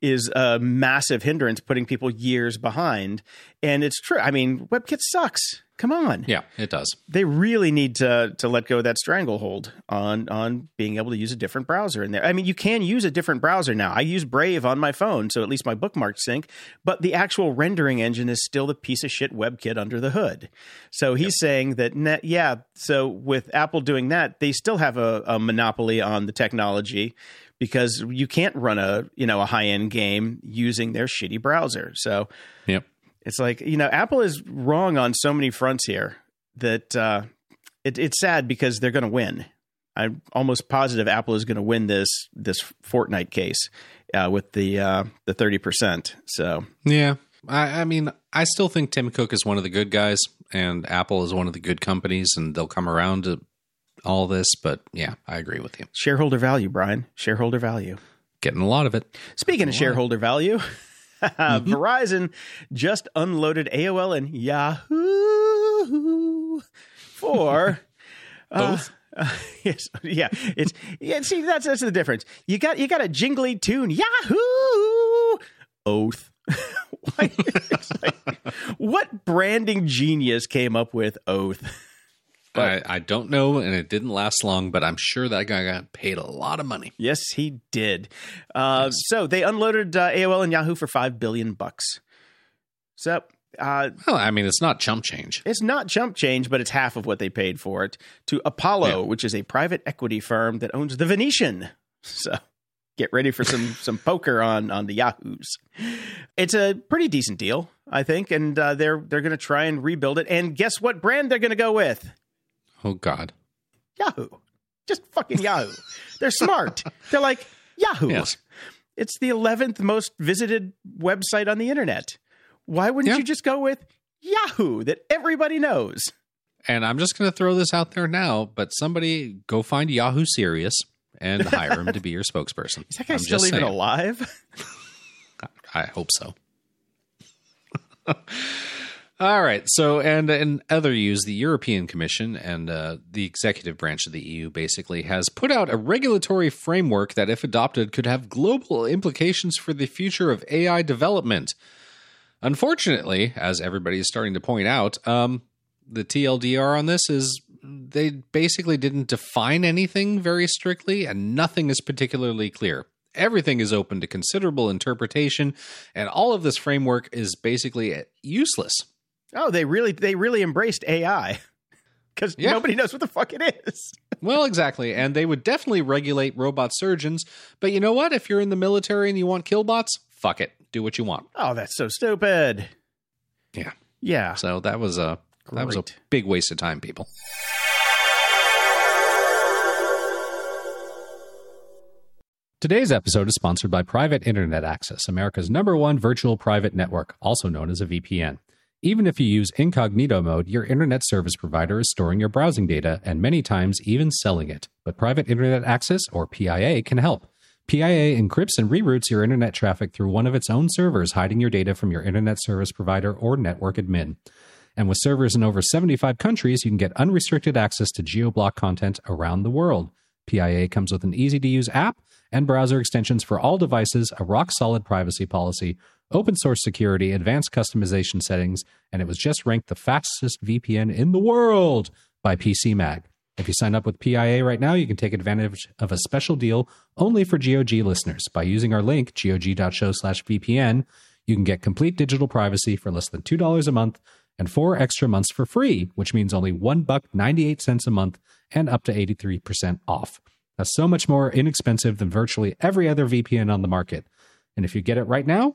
is a massive hindrance, putting people years behind. And it's true. I mean, WebKit sucks. Come on. yeah, it does. They really need to to let go of that stranglehold on on being able to use a different browser in there. I mean, you can use a different browser now. I use Brave on my phone, so at least my bookmarks sync. But the actual rendering engine is still the piece of shit WebKit under the hood. So he's saying that, yeah. So with Apple doing that, they still have a, a monopoly on the technology because you can't run a you know a high end game using their shitty browser. So Yep. It's like you know Apple is wrong on so many fronts here that uh, it, it's sad because they're going to win. I'm almost positive Apple is going to win this this Fortnite case uh, with the uh, the thirty percent. So Yeah. I, I mean, I still think Tim Cook is one of the good guys, and Apple is one of the good companies, and they'll come around to all this. But yeah, I agree with you. shareholder value, Brian. Shareholder value. Getting a lot of it. Speaking of shareholder value, Verizon just unloaded AOL and Yahoo for [LAUGHS] Both. Uh, [LAUGHS] yes, yeah. It's yeah. See, that's that's the difference. You got you got a jingly tune. Yahoo! Oath. [LAUGHS] Like, what branding genius came up with Oath? I, I don't know, and it didn't last long, but I'm sure that guy got paid a lot of money. Yes, he did. Uh, So they unloaded uh, AOL and Yahoo for five billion bucks. So uh, Well, I mean, it's not chump change. it's not chump change, but it's half of what they paid for it to Apollo, Yeah. which is a private equity firm that owns the Venetian. So Get ready for some [LAUGHS] some poker on on the Yahoos. It's a pretty decent deal, I think, and uh, they're they're going to try and rebuild it. And guess what brand they're going to go with? Oh God. Yahoo. Just fucking Yahoo. They're smart. [LAUGHS] They're like Yahoo. Yes. It's the 11th most visited website on the internet. Why wouldn't Yeah. you just go with Yahoo that everybody knows? And I'm just going to throw this out there now, but somebody go find Yahoo Serious and hire him to be your spokesperson. [LAUGHS] Is that guy I'm still even alive? [LAUGHS] I hope so. All right. So, and in other news, the European Commission and uh, the executive branch of the EU basically has put out a regulatory framework that, if adopted, could have global implications for the future of AI development. Unfortunately, as everybody is starting to point out, um, the TLDR on this is they basically didn't define anything very strictly, and nothing is particularly clear. Everything is open to considerable interpretation, and all of this framework is basically useless. Oh, they really they really embraced AI because [LAUGHS] Yeah. nobody knows what the fuck it is. [LAUGHS] Well, exactly. And they would definitely regulate robot surgeons. But you know what? If you're in the military and you want killbots, fuck it. Do what you want. Oh, that's so stupid. Yeah. Yeah. So that was a that was a big waste of time, people. Today's episode is sponsored by Private Internet Access, America's number one virtual private network, also known as a VPN. Even if you use incognito mode, your internet service provider is storing your browsing data and many times even selling it. But Private Internet Access, or PIA, can help. PIA encrypts and reroutes your internet traffic through one of its own servers, hiding your data from your internet service provider or network admin. And with servers in over 75 countries, you can get unrestricted access to geoblock content around the world. PIA comes with an easy to use app and browser extensions for all devices, a rock solid privacy policy, open source security, advanced customization settings, and it was just ranked the fastest VPN in the world by PC Mag. If you sign up with PIA right now, you can take advantage of a special deal only for GOG listeners. By using our link, gog.show slash VPN, you can get complete digital privacy for less than $2 a month and four extra months for free, which means only one buck 98 cents a month and up to 83% off. That's so much more inexpensive than virtually every other VPN on the market. And if you get it right now,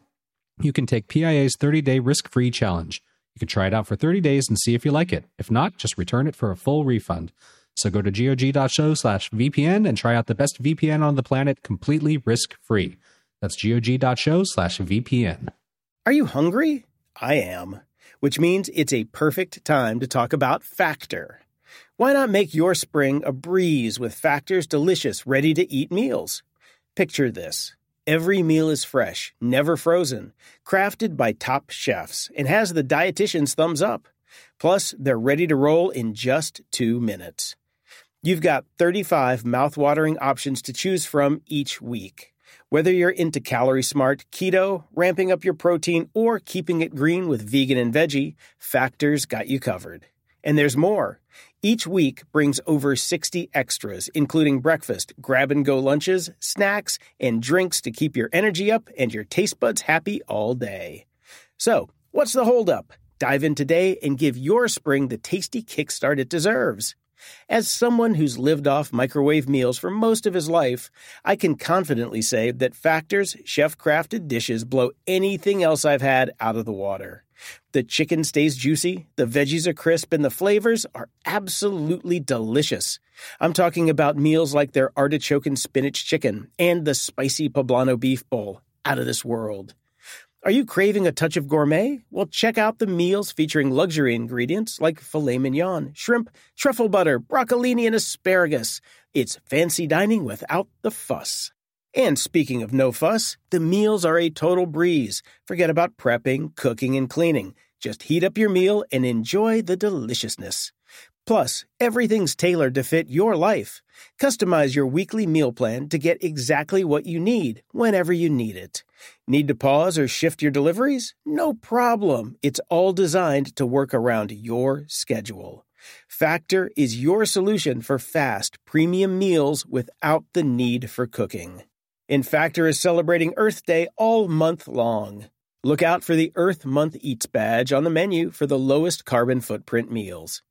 you can take PIA's 30-day risk-free challenge. You can try it out for 30 days and see if you like it. If not, just return it for a full refund. So go to gog.show slash VPN and try out the best VPN on the planet completely risk-free. That's gog.show slash VPN. Are you hungry? I am, which means it's a perfect time to talk about Factor. Why not make your spring a breeze with Factor's delicious, ready to eat meals? Picture this. Every meal is fresh, never frozen, crafted by top chefs, and has the dietitian's thumbs up. Plus, they're ready to roll in just two minutes. You've got 35 mouthwatering options to choose from each week. Whether you're into calorie smart, keto, ramping up your protein, or keeping it green with vegan and veggie, Factor's got you covered. And there's more. Each week brings over 60 extras, including breakfast, grab and go lunches, snacks, and drinks to keep your energy up and your taste buds happy all day. So, what's the holdup? Dive in today and give your spring the tasty kickstart it deserves. As someone who's lived off microwave meals for most of his life, I can confidently say that Factor's chef crafted dishes blow anything else I've had out of the water. The chicken stays juicy, the veggies are crisp, and the flavors are absolutely delicious. I'm talking about meals like their artichoke and spinach chicken and the spicy poblano beef bowl. Out of this world. Are you craving a touch of gourmet? Well, check out the meals featuring luxury ingredients like filet mignon, shrimp, truffle butter, broccolini, and asparagus. It's fancy dining without the fuss. And speaking of no fuss, the meals are a total breeze. Forget about prepping, cooking, and cleaning. Just heat up your meal and enjoy the deliciousness. Plus, everything's tailored to fit your life. Customize your weekly meal plan to get exactly what you need whenever you need it. Need to pause or shift your deliveries? No problem. It's all designed to work around your schedule. Factor is your solution for fast, premium meals without the need for cooking. And Factor is celebrating Earth Day all month long. Look out for the Earth Month Eats badge on the menu for the lowest carbon footprint meals.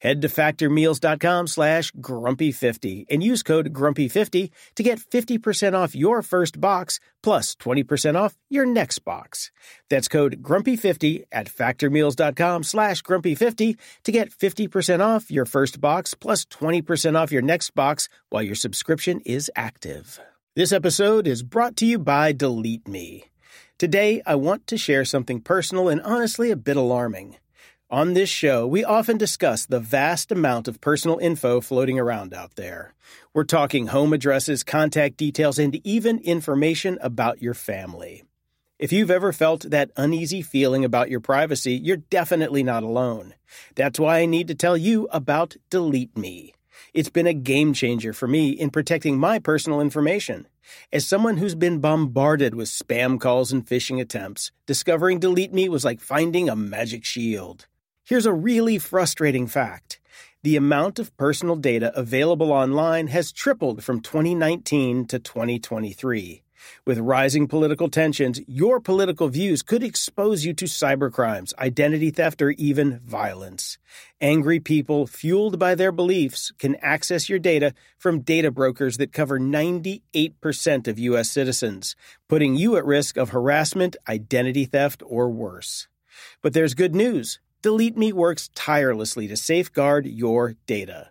Head to factormeals.com slash grumpy50 and use code grumpy50 to get 50% off your first box plus 20% off your next box. That's code grumpy50 at factormeals.com slash grumpy50 to get 50% off your first box plus 20% off your next box while your subscription is active. This episode is brought to you by Delete Me. Today, I want to share something personal and honestly a bit alarming. On this show, we often discuss the vast amount of personal info floating around out there. We're talking home addresses, contact details, and even information about your family. If you've ever felt that uneasy feeling about your privacy, you're definitely not alone. That's why I need to tell you about Delete Me. It's been a game changer for me in protecting my personal information. As someone who's been bombarded with spam calls and phishing attempts, discovering Delete Me was like finding a magic shield. Here's a really frustrating fact the amount of personal data available online has tripled from 2019 to 2023. With rising political tensions, your political views could expose you to cybercrimes, identity theft, or even violence. Angry people, fueled by their beliefs, can access your data from data brokers that cover 98% of U.S. citizens, putting you at risk of harassment, identity theft, or worse. But there's good news. Delete Me works tirelessly to safeguard your data.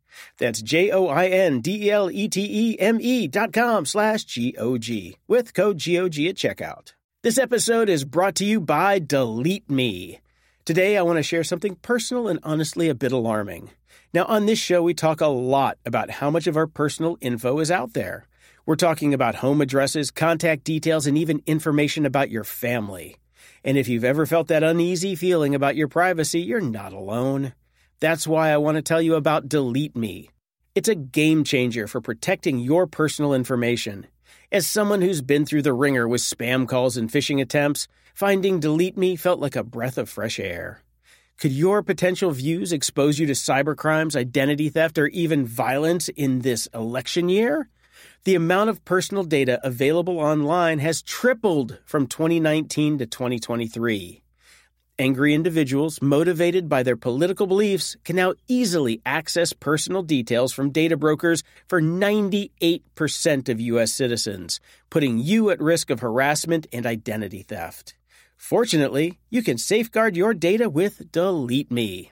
That's J-O-I-N-D-E-L-E-T-E-M-E dot com slash G-O-G with code G-O-G at checkout. This episode is brought to you by Delete Me. Today, I want to share something personal and honestly a bit alarming. Now, on this show, we talk a lot about how much of our personal info is out there. We're talking about home addresses, contact details, and even information about your family. And if you've ever felt that uneasy feeling about your privacy, you're not alone. That's why I want to tell you about Delete Me. It's a game changer for protecting your personal information. As someone who's been through the ringer with spam calls and phishing attempts, finding Delete Me felt like a breath of fresh air. Could your potential views expose you to cybercrimes, identity theft, or even violence in this election year? The amount of personal data available online has tripled from 2019 to 2023. Angry individuals, motivated by their political beliefs, can now easily access personal details from data brokers for 98% of U.S. citizens, putting you at risk of harassment and identity theft. Fortunately, you can safeguard your data with Delete Me.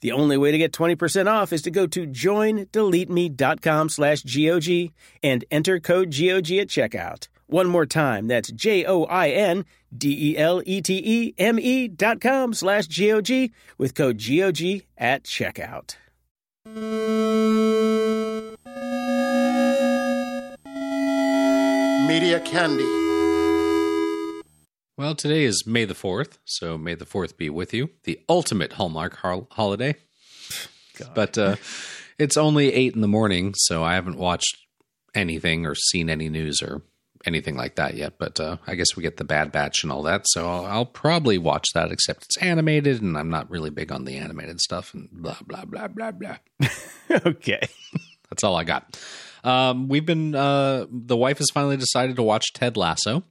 The only way to get 20% off is to go to joindeleteme.com slash GOG and enter code GOG at checkout. One more time, that's J-O-I-N-D-E-L-E-T-E-M-E dot com slash G-O-G with code GOG at checkout. Media Candy. Well, today is May the 4th, so may the 4th be with you. The ultimate Hallmark hol- holiday. But uh, It's only eight in the morning, so I haven't watched anything or seen any news or anything like that yet. But uh, I guess we get the Bad Batch and all that, so I'll, I'll probably watch that. Except it's animated, and I'm not really big on the animated stuff. And blah blah blah blah blah. [LAUGHS] okay. That's all I got. Um, we've been. Uh, the wife has finally decided to watch Ted Lasso,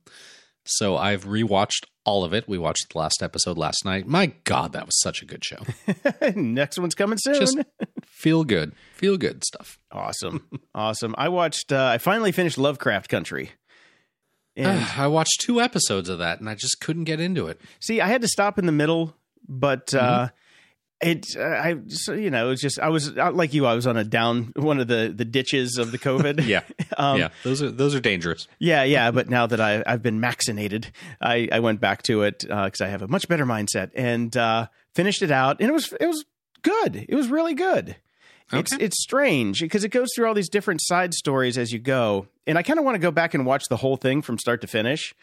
so I've rewatched all of it. We watched the last episode last night. My God, that was such a good show. [LAUGHS] Next one's coming soon. Just feel good, feel good stuff. awesome. awesome. I watched, uh, I finally finished Lovecraft Country. And [SIGHS] I watched two episodes of that, and I just couldn't get into it. see, I had to stop in the middle, but uh, it, uh, I, so, you know, it was just, I was uh, like you, I was on a down, one of the, the ditches of the COVID. [LAUGHS] Yeah, [LAUGHS] Um, yeah, those are those are dangerous. Yeah, yeah, but now that I, I've been vaccinated, I, I went back to it because I have a much better mindset and uh, finished it out, and it was it was good. It was really good. It's it's strange because it goes through all these different side stories as you go, and I kind of want to go back and watch the whole thing from start to finish,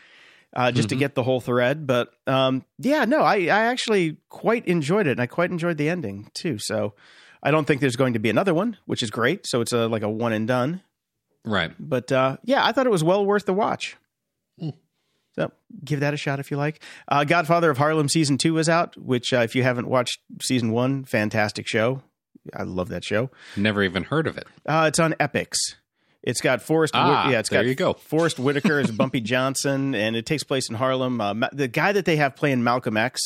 uh, just to get the whole thread. But um, yeah, no, I I actually quite enjoyed it, and I quite enjoyed the ending too. So I don't think there's going to be another one, which is great. So it's a like a one and done. Right. But uh, yeah, I thought it was well worth the watch. So give that a shot if you like. Uh, Godfather of Harlem season two is out, which uh, if you haven't watched season one, fantastic show. I love that show. Never even heard of it. Uh, it's on Epix. It's got Forest. Ah, yeah, it's there got you go. Forest Whitaker as [LAUGHS] Bumpy Johnson, and it takes place in Harlem. Uh, Ma- the guy that they have playing Malcolm X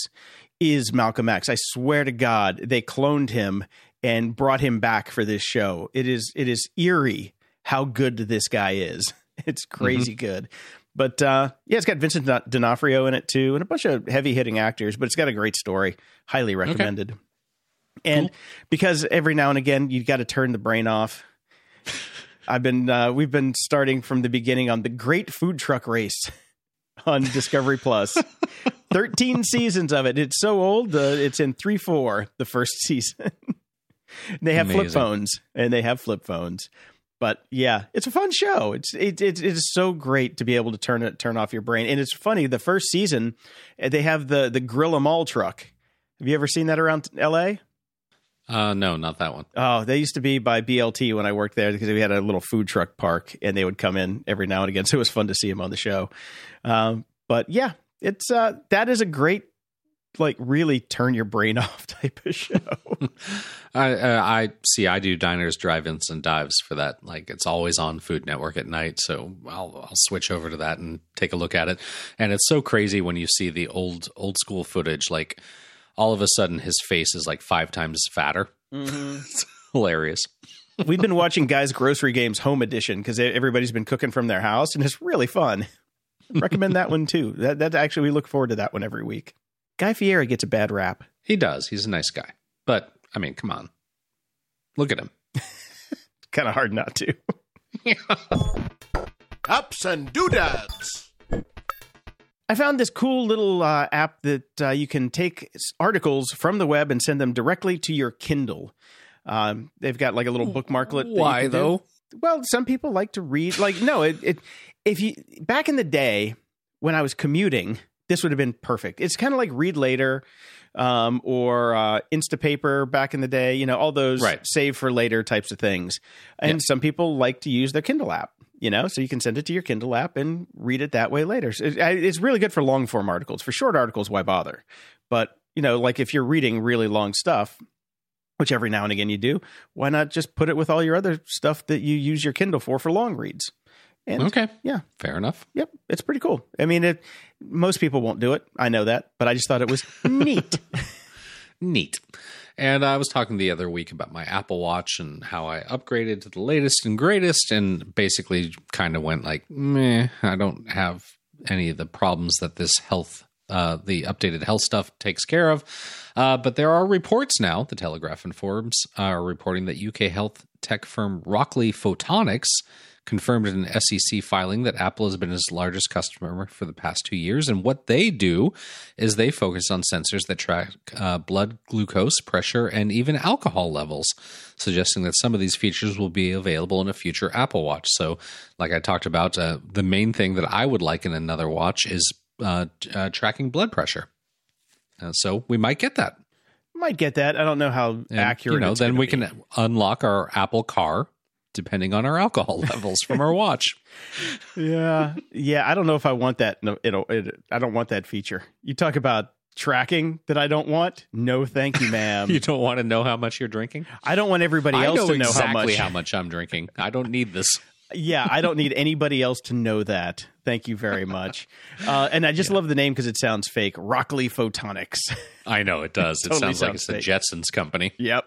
is Malcolm X. I swear to God, they cloned him and brought him back for this show. It is it is eerie how good this guy is. [LAUGHS] It's crazy good. But uh, yeah, it's got Vincent D'On- D'Onofrio in it too, and a bunch of heavy hitting actors. But it's got a great story. Highly recommended. And because every now and again you've got to turn the brain off. I've been uh, we've been starting from the beginning on the Great Food Truck Race [LAUGHS] on Discovery Plus. [LAUGHS] Thirteen seasons of it. It's so old. Uh, it's in three four the first [LAUGHS] season. they have flip phones and they have flip phones. But yeah, it's a fun show. It's it, it, it is so great to be able to turn it turn off your brain. And it's funny. The first season, they have the the Grill 'Em All truck. Have you ever seen that around L.A.? Uh, no, not that one. Oh, they used to be by BLT when I worked there because we had a little food truck park and they would come in every now and again. [LAUGHS] So it was fun to see them on the show. Um, but yeah, it's uh, that is a great, like, really turn your brain [LAUGHS] off type of show. [LAUGHS] I uh, I see. I do diners, drive-ins, and dives for that. Like it's always on Food Network at night, so I'll I'll switch over to that and take a look at it. And it's so crazy when you see the old old school footage. Like all of a sudden, his face is like five times fatter. Mm-hmm. [LAUGHS] It's hilarious. We've been [LAUGHS] watching Guys Grocery Games Home Edition because everybody's been cooking from their house and it's really fun. Recommend that one too. That that actually we look forward to that one every week. Guy Fieri gets a bad rap. He does. He's a nice guy, but I mean, come on, look at him. [LAUGHS] Kind of hard not to. Ups and doodads. I found this cool little uh, app that uh, you can take articles from the web and send them directly to your Kindle. Um, they've got like a little bookmarklet. Why can do. though? Well, some people like to read. Like, no, it, it if you back in the day when I was commuting, this would have been perfect. It's kind of like Read Later um, or uh, Instapaper back in the day. You know, all those Right. save for later types of things. And Yeah. some people like to use their Kindle app. You know, so you can send it to your Kindle app and read it that way later. So it, it's really good for long form articles. For short articles, why bother? But you know, like if you're reading really long stuff, which every now and again you do, why not just put it with all your other stuff that you use your Kindle for for long reads? And Okay, yeah, fair enough. yep, it's pretty cool. I mean, it, most people won't do it. I know that, but I just thought it was [LAUGHS] neat. Neat. And I was talking the other week about my Apple Watch and how I upgraded to the latest and greatest, and basically kind of went like, meh, I don't have any of the problems that this health, uh, the updated health stuff takes care of. Uh, but there are reports now, the Telegraph and Forbes are reporting that UK health tech firm Rockley Photonics confirmed in an SEC filing that Apple has been its largest customer for the past two years. And what they do is they focus on sensors that track uh, blood glucose, pressure, and even alcohol levels, suggesting that some of these features will be available in a future Apple Watch. So, like I talked about, uh, the main thing that I would like in another watch is uh, uh, tracking blood pressure. So, we might get that. Might get that. I don't know how And, accurate. You know, then we be. can unlock our Apple Car depending on our alcohol [LAUGHS] levels from our watch. Yeah, yeah. I don't know if I want that. No, it'll. It, I don't want that feature. You talk about tracking that I don't want. No, thank you, ma'am. [LAUGHS] You don't want to know how much you're drinking? I don't want everybody else know to know exactly how how much. much I'm drinking. I don't need this. Yeah, I don't need anybody else to know that. Thank you very much. [LAUGHS] Uh, and I just love the name because it sounds fake. Rockley Photonics. I know it does. It Totally sounds like sounds it's the. Jetsons company. yep.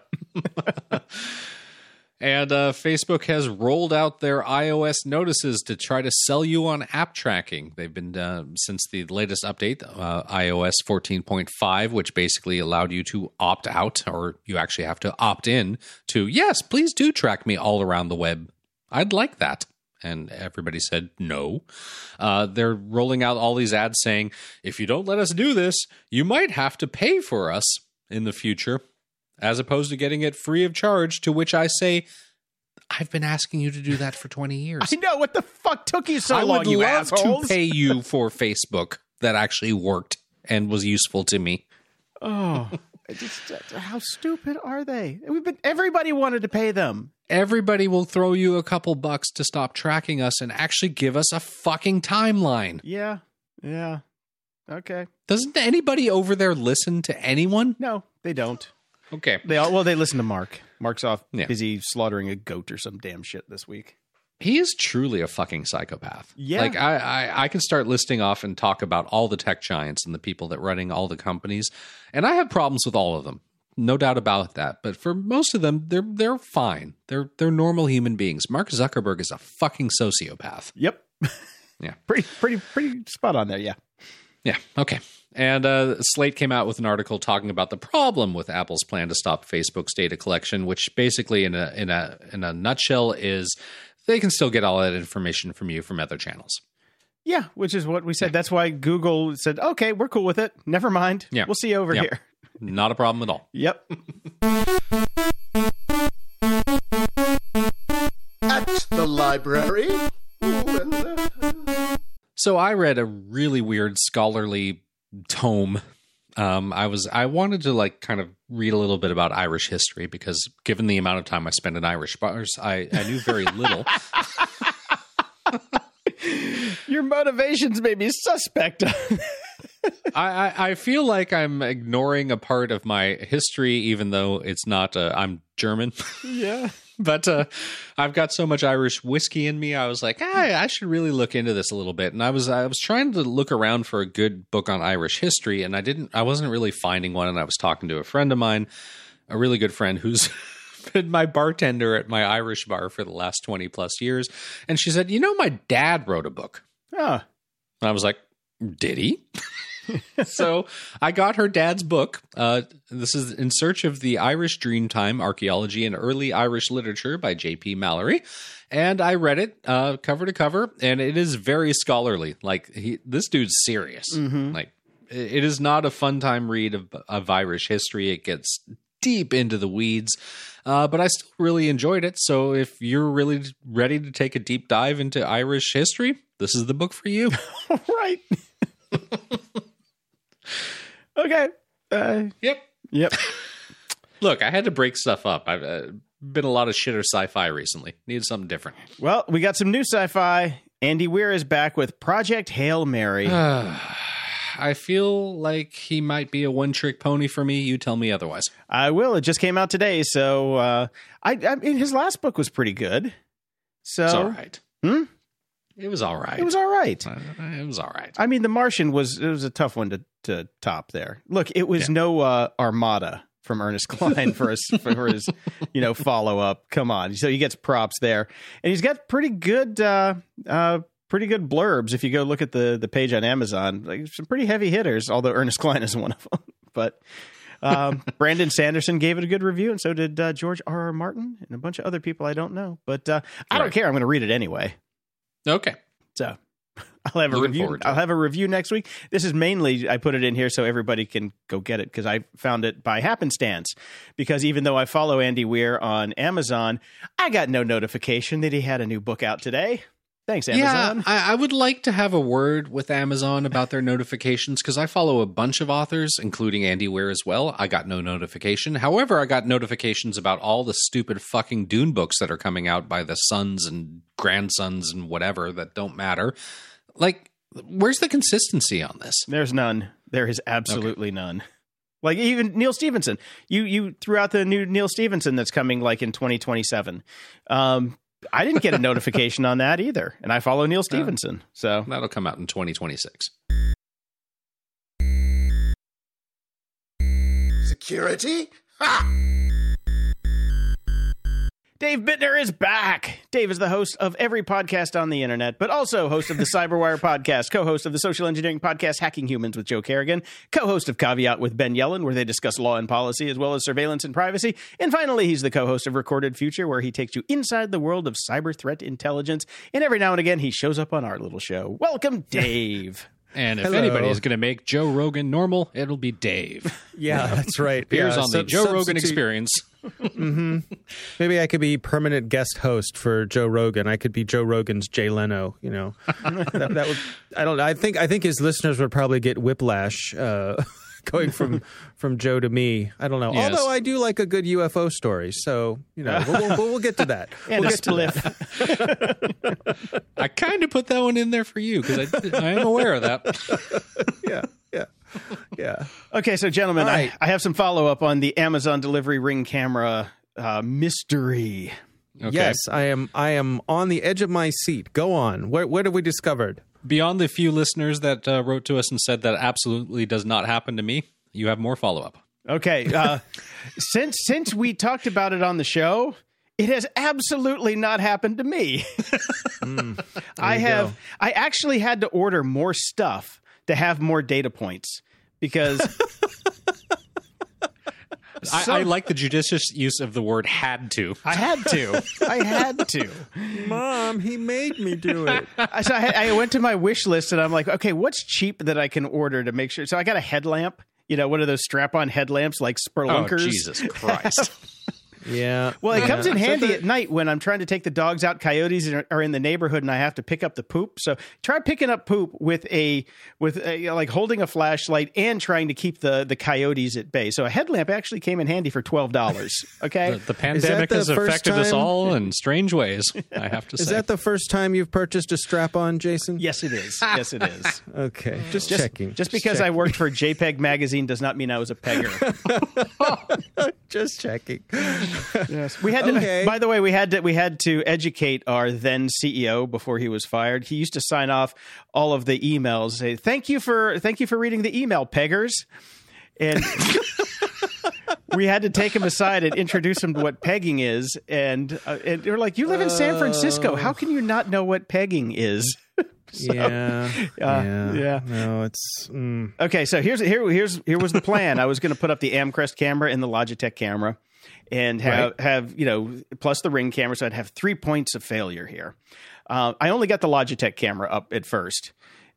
And uh, Facebook has rolled out their iOS notices to try to sell you on app tracking. They've been uh, since the latest update, uh, iOS 14.5, which basically allowed you to opt out, or you actually have to opt in to, yes, please do track me all around the web. I'd like that. And everybody said no. Uh, they're rolling out all these ads saying, if you don't let us do this, you might have to pay for us in the future as opposed to getting it free of charge. To which I say, I've been asking you to do that for 20 [LAUGHS] years. I know what the fuck took you so I long, would you love assholes. to pay you [LAUGHS] for Facebook that actually worked and was useful to me. oh, [LAUGHS] just, uh, how stupid are they? We've been. Everybody wanted to pay them. Everybody will throw you a couple bucks to stop tracking us and actually give us a fucking timeline. Yeah. Yeah. Okay. Doesn't anybody over there listen to anyone? No, they don't. Okay. They all well, they listen to Mark. Mark's off Yeah. busy slaughtering a goat or some damn shit this week. He is truly a fucking psychopath. Yeah. Like I, I, I can start listing off and talk about all the tech giants and the people that running all the companies, and I have problems with all of them. No doubt about that. But for most of them, they're they're fine. They're they're normal human beings. Mark Zuckerberg is a fucking sociopath. Yep. Yeah. [LAUGHS] pretty, pretty, pretty spot on there. Yeah. Yeah. Okay. And uh, Slate came out with an article talking about the problem with Apple's plan to stop Facebook's data collection, which basically, in a in a in a nutshell, is they can still get all that information from you from other channels. Yeah, which is what we said. That's why Google said, "Okay, we're cool with it. Never mind. Yeah. we'll see you over Yeah. here." [LAUGHS] Not a problem at all. Yep. At the library. Ooh, and, So I read a really weird scholarly tome. Um, I was I wanted to like kind of read a little bit about Irish history because given the amount of time I spent in Irish bars, I, I knew very little. [LAUGHS] Your motivations may be suspect. [LAUGHS] I, I, I feel like I'm ignoring a part of my history, even though it's not. Uh, I'm German, yeah. [LAUGHS] but uh, I've got so much Irish whiskey in me. I was like, I, I should really look into this a little bit. And I was I was trying to look around for a good book on Irish history, and I didn't. I wasn't really finding one. And I was talking to a friend of mine, a really good friend who's [LAUGHS] Been my bartender at my Irish bar for the last 20 plus years. And she said, You know, my dad wrote a book. Oh, And I was like, did he? [LAUGHS] [LAUGHS] so I got her dad's book. Uh, this is In Search of the Irish Dreamtime Archaeology and Early Irish Literature by J.P. Mallory. And I read it uh, cover to cover, and it is very scholarly. Like, he, this dude's serious. Like, it is not a fun time read of, of Irish history. It gets deep into the weeds. Uh, but I still really enjoyed it. So if you're really ready to take a deep dive into Irish history, this is the book for you. [LAUGHS] right. [LAUGHS] okay. Uh, Yep. yep. [LAUGHS] Look, I had to break stuff up. I've uh, been a lot of shitter sci-fi recently. Needed something different. Well, we got some new sci-fi. Andy Weir is back with Project Hail Mary. [SIGHS] I feel like he might be a one-trick pony for me. You tell me otherwise. I will. It just came out today, so uh, I, I mean, his last book was pretty good. So It's all right. Hmm? It was all right. it was all right. Uh, it was all right. I mean, The Martian was it was a tough one to to top there. Look, it was Yeah. no uh, Armada from Ernest Cline for his [LAUGHS] for his you know follow up. Come on, so he gets props there, and he's got pretty good uh, uh, pretty good blurbs. If you go look at the the page on Amazon, like some pretty heavy hitters. Although Ernest Cline is one of them, [LAUGHS] but. um, [LAUGHS] Brandon Sanderson gave it a good review, and so did uh, George R. R. Martin and a bunch of other people I don't know. But uh, I don't care. I'm going to read it anyway. Okay. So [LAUGHS] I'll have a Looking review. I'll have a review next week. This is mainly I put it in here so everybody can go get it because I found it by happenstance. Because even though I follow Andy Weir on Amazon, I got no notification that he had a new book out today. Thanks, Amazon. Yeah, I, I, would like to have a word with Amazon about their [LAUGHS] notifications because I follow a bunch of authors, including Andy Weir as well. I got no notification. However, I got notifications about all the stupid fucking Dune books that are coming out by the sons and grandsons and whatever that don't matter. Like, where's the consistency on this? There's none. There is absolutely okay. none. Like even Neal Stephenson, you you threw out the new Neal Stephenson that's coming like in 2027. Um, I didn't get a notification on that either, and I follow Neal Stephenson, so that'll come out in 2026. Security? Ha! Dave Bittner is back. Dave is the host of every podcast on the internet, but also host of the Cyberwire podcast, co host of the social engineering podcast Hacking Humans with Joe Carrigan, co host of Caveat with Ben Yellen, where they discuss law and policy as well as surveillance and privacy. And finally, he's the co host of Recorded Future, where he takes you inside the world of cyber threat intelligence. And every now and again, he shows up on our little show. Welcome, [LAUGHS] Dave. And if Hello. anybody is going to make Joe Rogan normal, it'll be Dave. Yeah, that's right. Appears yeah, on the Joe Rogan Experience. Mm-hmm. Maybe I could be permanent guest host for Joe Rogan. I could be Joe Rogan's Jay Leno. You know, [LAUGHS] that, that, would. I don't. I think. I think his listeners would probably get whiplash. Uh, [LAUGHS] going from from Joe to me. I don't know. Yes. Although I do like a good UFO story, so you know we'll, we'll, we'll get to that. [LAUGHS] and we'll a spliff. I kind of put that one in there for you because I, I am aware of that. yeah, yeah, [LAUGHS] yeah. Okay, so gentlemen, right. I, I have some follow up on the Amazon delivery ring camera uh, mystery. Okay. Yes, I am. I am on the edge of my seat. Go on. What, what have we discovered? beyond the few listeners that uh, wrote to us and said that absolutely does not happen to me, you have more follow up. Okay, uh, [LAUGHS] since since we talked about it on the show, it has absolutely not happened to me. [LAUGHS] mm, I have. Go. I actually had to order more stuff to have more data points because [LAUGHS] I, I, like the judicious use of the word "had to." I had to. I had to. [LAUGHS] Mom, he made me do it. so I, I went to my wish list and I'm like, okay, what's cheap that I can order to make sure? So I got a headlamp. You know, one of those strap-on headlamps like spelunkers. Oh, Jesus Christ. [LAUGHS] Yeah. Well, it yeah. comes in handy so the, at night when I'm trying to take the dogs out. Coyotes are, in the neighborhood, and I have to pick up the poop. So try picking up poop with a with a, you know, like holding a flashlight and trying to keep the the coyotes at bay. So a headlamp actually came in handy for twelve dollars. [LAUGHS] Okay. the, the, pandemic the has affected time? us all in strange ways. I have to [LAUGHS] is say. Is that the first time you've purchased a strap on, Jason? Yes, it is. yes, it is. [LAUGHS] okay. Mm. Just, just checking. Just because checking. I worked for JPEG magazine does not mean I was a pegger. just checking. [LAUGHS] yes. We had to. Okay. By the way, we had to we had to educate our then CEO before he was fired. He used to sign off all of the emails. Say thank you for thank you for reading the email, peggers, and. [LAUGHS] we had to take him aside and introduce him to what pegging is, and uh, and they're like, "You live in San Francisco. How can you not know what pegging is?" [LAUGHS] So, yeah, uh, yeah, yeah. No, it's mm. okay. So here's here here's here was the plan. I was going to put up the Amcrest camera and the Logitech camera, and have right. have you know plus the ring camera, so I'd have three points of failure here. Uh, I only got the Logitech camera up at first,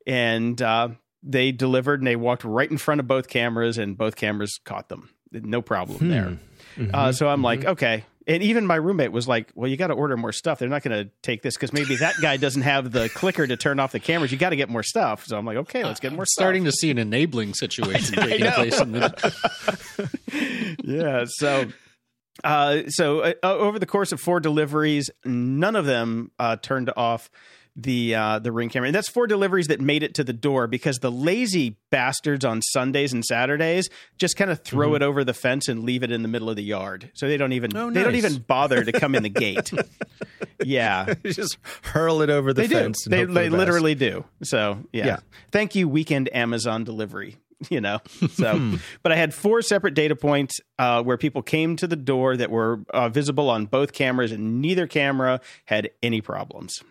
and uh, they delivered and they walked right in front of both cameras, and both cameras caught them. No problem hmm. there. Mm-hmm. Uh, so I'm mm-hmm. like, okay. And even my roommate was like, "Well, you got to order more stuff. They're not going to take this because maybe that guy doesn't have the clicker to turn off the cameras. You got to get more stuff." So I'm like, "Okay, let's get more." stuff. Starting to see an enabling [LAUGHS] situation taking place. In the- [LAUGHS] yeah. So uh, so uh, over the course of four deliveries, none of them uh, turned off the uh, the ring camera, and that's four deliveries that made it to the door because the lazy bastards on Sundays and Saturdays just kind of throw mm-hmm. it over the fence and leave it in the middle of the yard, so they don't even oh, nice. they don't even bother to come in the [LAUGHS] gate. yeah, [LAUGHS] just hurl it over the they fence. Do. They, they the literally do. So yeah. yeah, thank you, weekend Amazon delivery. [LAUGHS] you know. So, hmm. but I had four separate data points uh, where people came to the door that were uh, visible on both cameras, and neither camera had any problems.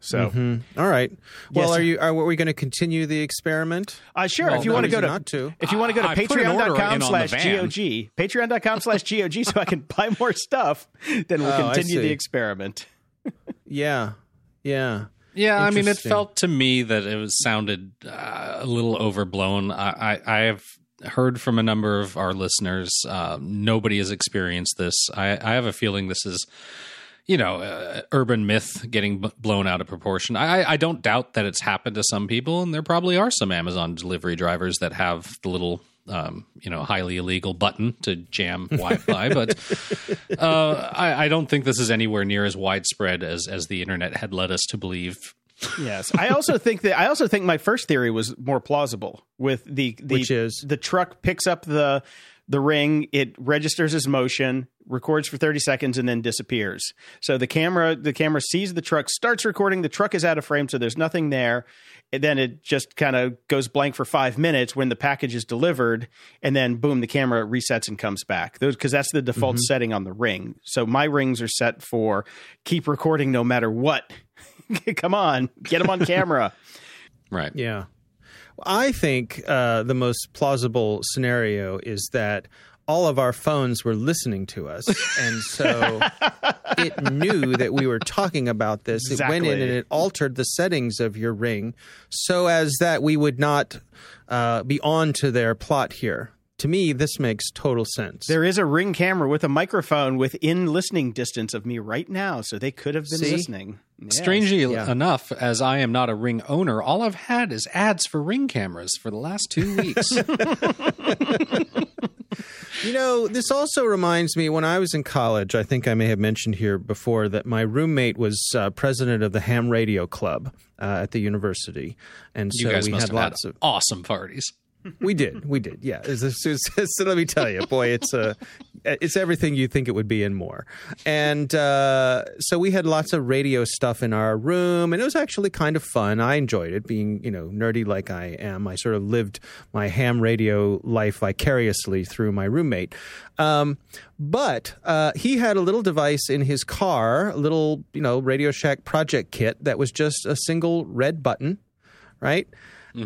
So, mm-hmm. All right. Well, yes. are you? Are we going to continue the experiment? Uh, sure. Well, if you want to go to, not to, if you want to go to patreon.com slash gog, patreon.com slash gog, [LAUGHS] so I can buy more stuff, then we'll oh, continue the experiment. [LAUGHS] yeah. Yeah. Yeah, I mean, it felt to me that it was sounded uh, a little overblown. I, I, I, have heard from a number of our listeners. Uh, nobody has experienced this. I, I have a feeling this is you know, uh, urban myth getting b- blown out of proportion. I, I don't doubt that it's happened to some people, and there probably are some Amazon delivery drivers that have the little, um, you know, highly illegal button to jam Wi-Fi. but uh, I, I don't think this is anywhere near as widespread as as the internet had led us to believe. Yes, I also think that I also think my first theory was more plausible with the, the Which is? the truck picks up the the ring, it registers as motion, records for 30 seconds and then disappears. So the camera the camera sees the truck, starts recording, the truck is out of frame so there's nothing there. And then it just kind of goes blank for 5 minutes when the package is delivered and then boom the camera resets and comes back. Those cuz that's the default mm-hmm. setting on the ring. So my rings are set for keep recording no matter what. [LAUGHS] Come on, get them on camera. [LAUGHS] Right. Yeah. I think uh, the most plausible scenario is that all of our phones were listening to us. [LAUGHS] And so it knew that we were talking about this. It went in and it altered the settings of your ring so as that we would not uh, be on to their plot here. To me, this makes total sense. There is a ring camera with a microphone within listening distance of me right now, so they could have been See? listening. Yes. Strangely Yeah. enough, as I am not a ring owner, all I've had is ads for ring cameras for the last two weeks. [LAUGHS] [LAUGHS] You know, this also reminds me when I was in college, I think I may have mentioned here before that my roommate was uh, president of the ham radio club uh, at the university. And you so guys we must had have lots had of awesome parties. We did, we did, yeah. So let me tell you, boy, it's uh, it's everything you think it would be and more. And uh, so we had lots of radio stuff in our room, and it was actually kind of fun. I enjoyed it, being you know nerdy like I am. I sort of lived my ham radio life vicariously through my roommate. Um, but uh, he had a little device in his car, a little you know Radio Shack project kit that was just a single red button, right?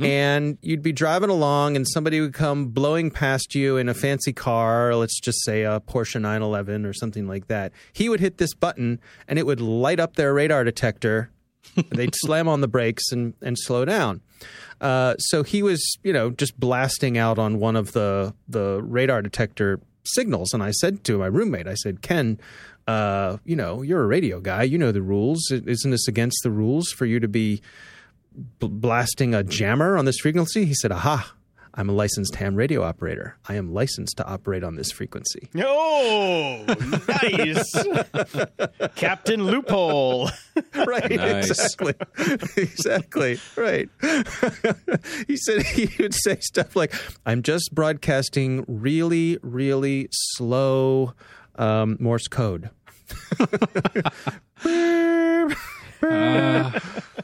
And you'd be driving along, and somebody would come blowing past you in a fancy car, let's just say a Porsche 911 or something like that. He would hit this button, and it would light up their radar detector. [LAUGHS] They'd slam on the brakes and, and slow down. Uh, so he was, you know, just blasting out on one of the the radar detector signals, and I said to my roommate, I said, Ken. Uh, you know, you're a radio guy. You know the rules. Isn't this against the rules for you to be bl- blasting a jammer on this frequency? He said, Aha, I'm a licensed ham radio operator. I am licensed to operate on this frequency. Oh, nice. [LAUGHS] Captain Loophole. [LAUGHS] right. Nice. Exactly. exactly. Right. [LAUGHS] he said he would say stuff like, I'm just broadcasting really, really slow um, Morse code.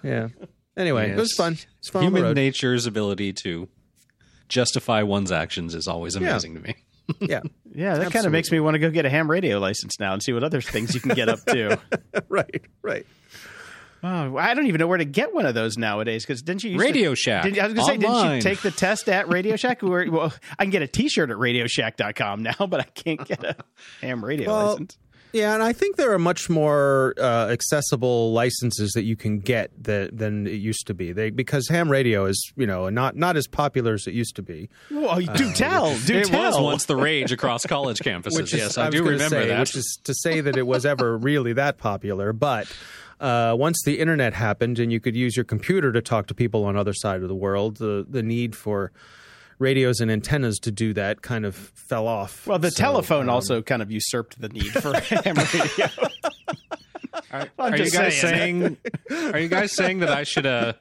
yeah. Anyway, it was Yes. fun. It's fun. Human nature's ability to justify one's actions is always amazing to me. [LAUGHS] yeah. Yeah, that kind of makes me want to go get a ham radio license now and see what other things you can get up to. [LAUGHS] right. Right. Oh, I don't even know where to get one of those nowadays. Because didn't you used to- Radio Shack, Did, I was going to say, didn't you take the test at Radio Shack? Where, well, I can get a T-shirt at RadioShack.com now, but I can't get a [LAUGHS] ham radio Well, license. Yeah, and I think there are much more uh, accessible licenses that you can get that, than it used to be. They because ham radio is you know not not as popular as it used to be. Well, do tell, do tell. it tell. was once the rage across college [LAUGHS] campuses. Which is, yes, I, was do remember say, that. Which is to say that it was ever [LAUGHS] really that popular, but. Uh, once the internet happened and you could use your computer to talk to people on other side of the world, the the need for radios and antennas to do that kind of fell off. Well, the So, telephone um, also kind of usurped the need for [LAUGHS] ham radio. [LAUGHS] I'm are you guys saying. saying? [LAUGHS] Are you guys saying that I should? Uh,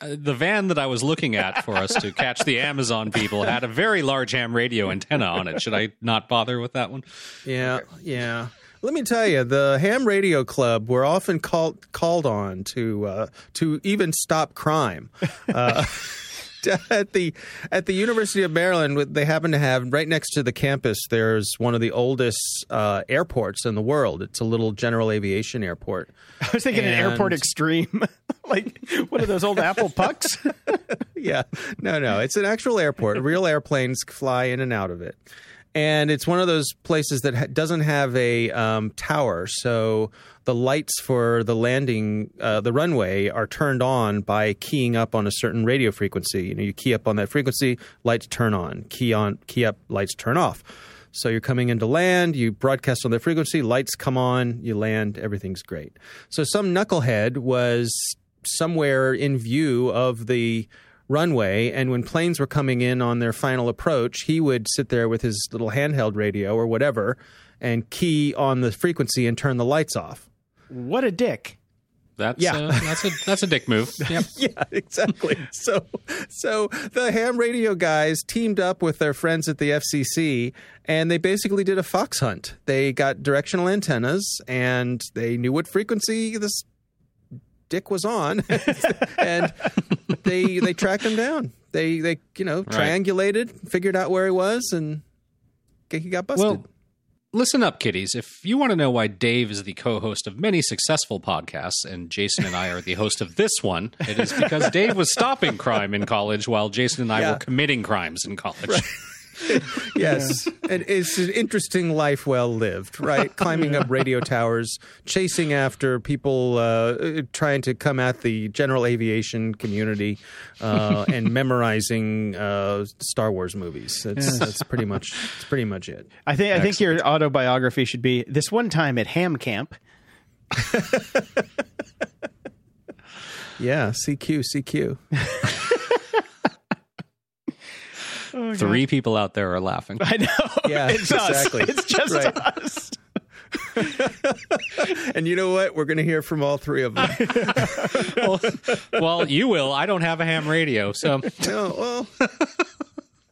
uh, the van that I was looking at for us to catch the Amazon people had a very large ham radio antenna on it. Should I not bother with that one? Yeah, yeah. Let me tell you, the Ham Radio Club were often called called on to uh, to even stop crime. Uh, [LAUGHS] at the at the University of Maryland, they happen to have right next to the campus. There's one of the oldest uh, airports in the world. It's a little general aviation airport. [LAUGHS] I was thinking an airport extreme, [LAUGHS] like one of those old Apple pucks. yeah, no, no, it's an actual airport. Real airplanes fly in and out of it, and it's one of those places that ha- doesn't have a um, tower, so the lights for the landing, uh, the runway, are turned on by keying up on a certain radio frequency. You know, you key up on that frequency, lights turn on. Key on, key up, lights turn off. So you're coming into land, you broadcast on the frequency, lights come on, you land, everything's great. So some knucklehead was somewhere in view of the runway, and when planes were coming in on their final approach, he would sit there with his little handheld radio or whatever and key on the frequency and turn the lights off. What a dick. That's Yeah. uh, that's a that's a dick move. [LAUGHS] Yep. yeah, exactly. so, so the ham radio guys teamed up with their friends at the FCC, and they basically did a fox hunt. They got directional antennas, and they knew what frequency this dick was on, [LAUGHS] and they they tracked him down. They they you know triangulated, figured out where he was, and he got busted. Well, listen up, kiddies. If you want to know why Dave is the co-host of many successful podcasts and Jason and I are the host of this one, it is because Dave was stopping crime in college while Jason and I Yeah. were committing crimes in college. [LAUGHS] Yes, and it's an interesting life well lived, right? [LAUGHS] Climbing up radio towers, chasing after people uh, trying to come at the general aviation community, uh, and [LAUGHS] memorizing uh, Star Wars movies. That's, that's pretty much that's pretty much it. I think I think your autobiography should be this one time at ham camp. Yeah, CQ, CQ. Oh, three people out there are laughing. I know. [LAUGHS] Yeah, it's exactly. us. It's just Right. us. [LAUGHS] And you know what? We're going to hear from all three of them. [LAUGHS] well, well, you will. I don't have a ham radio, so oh, well,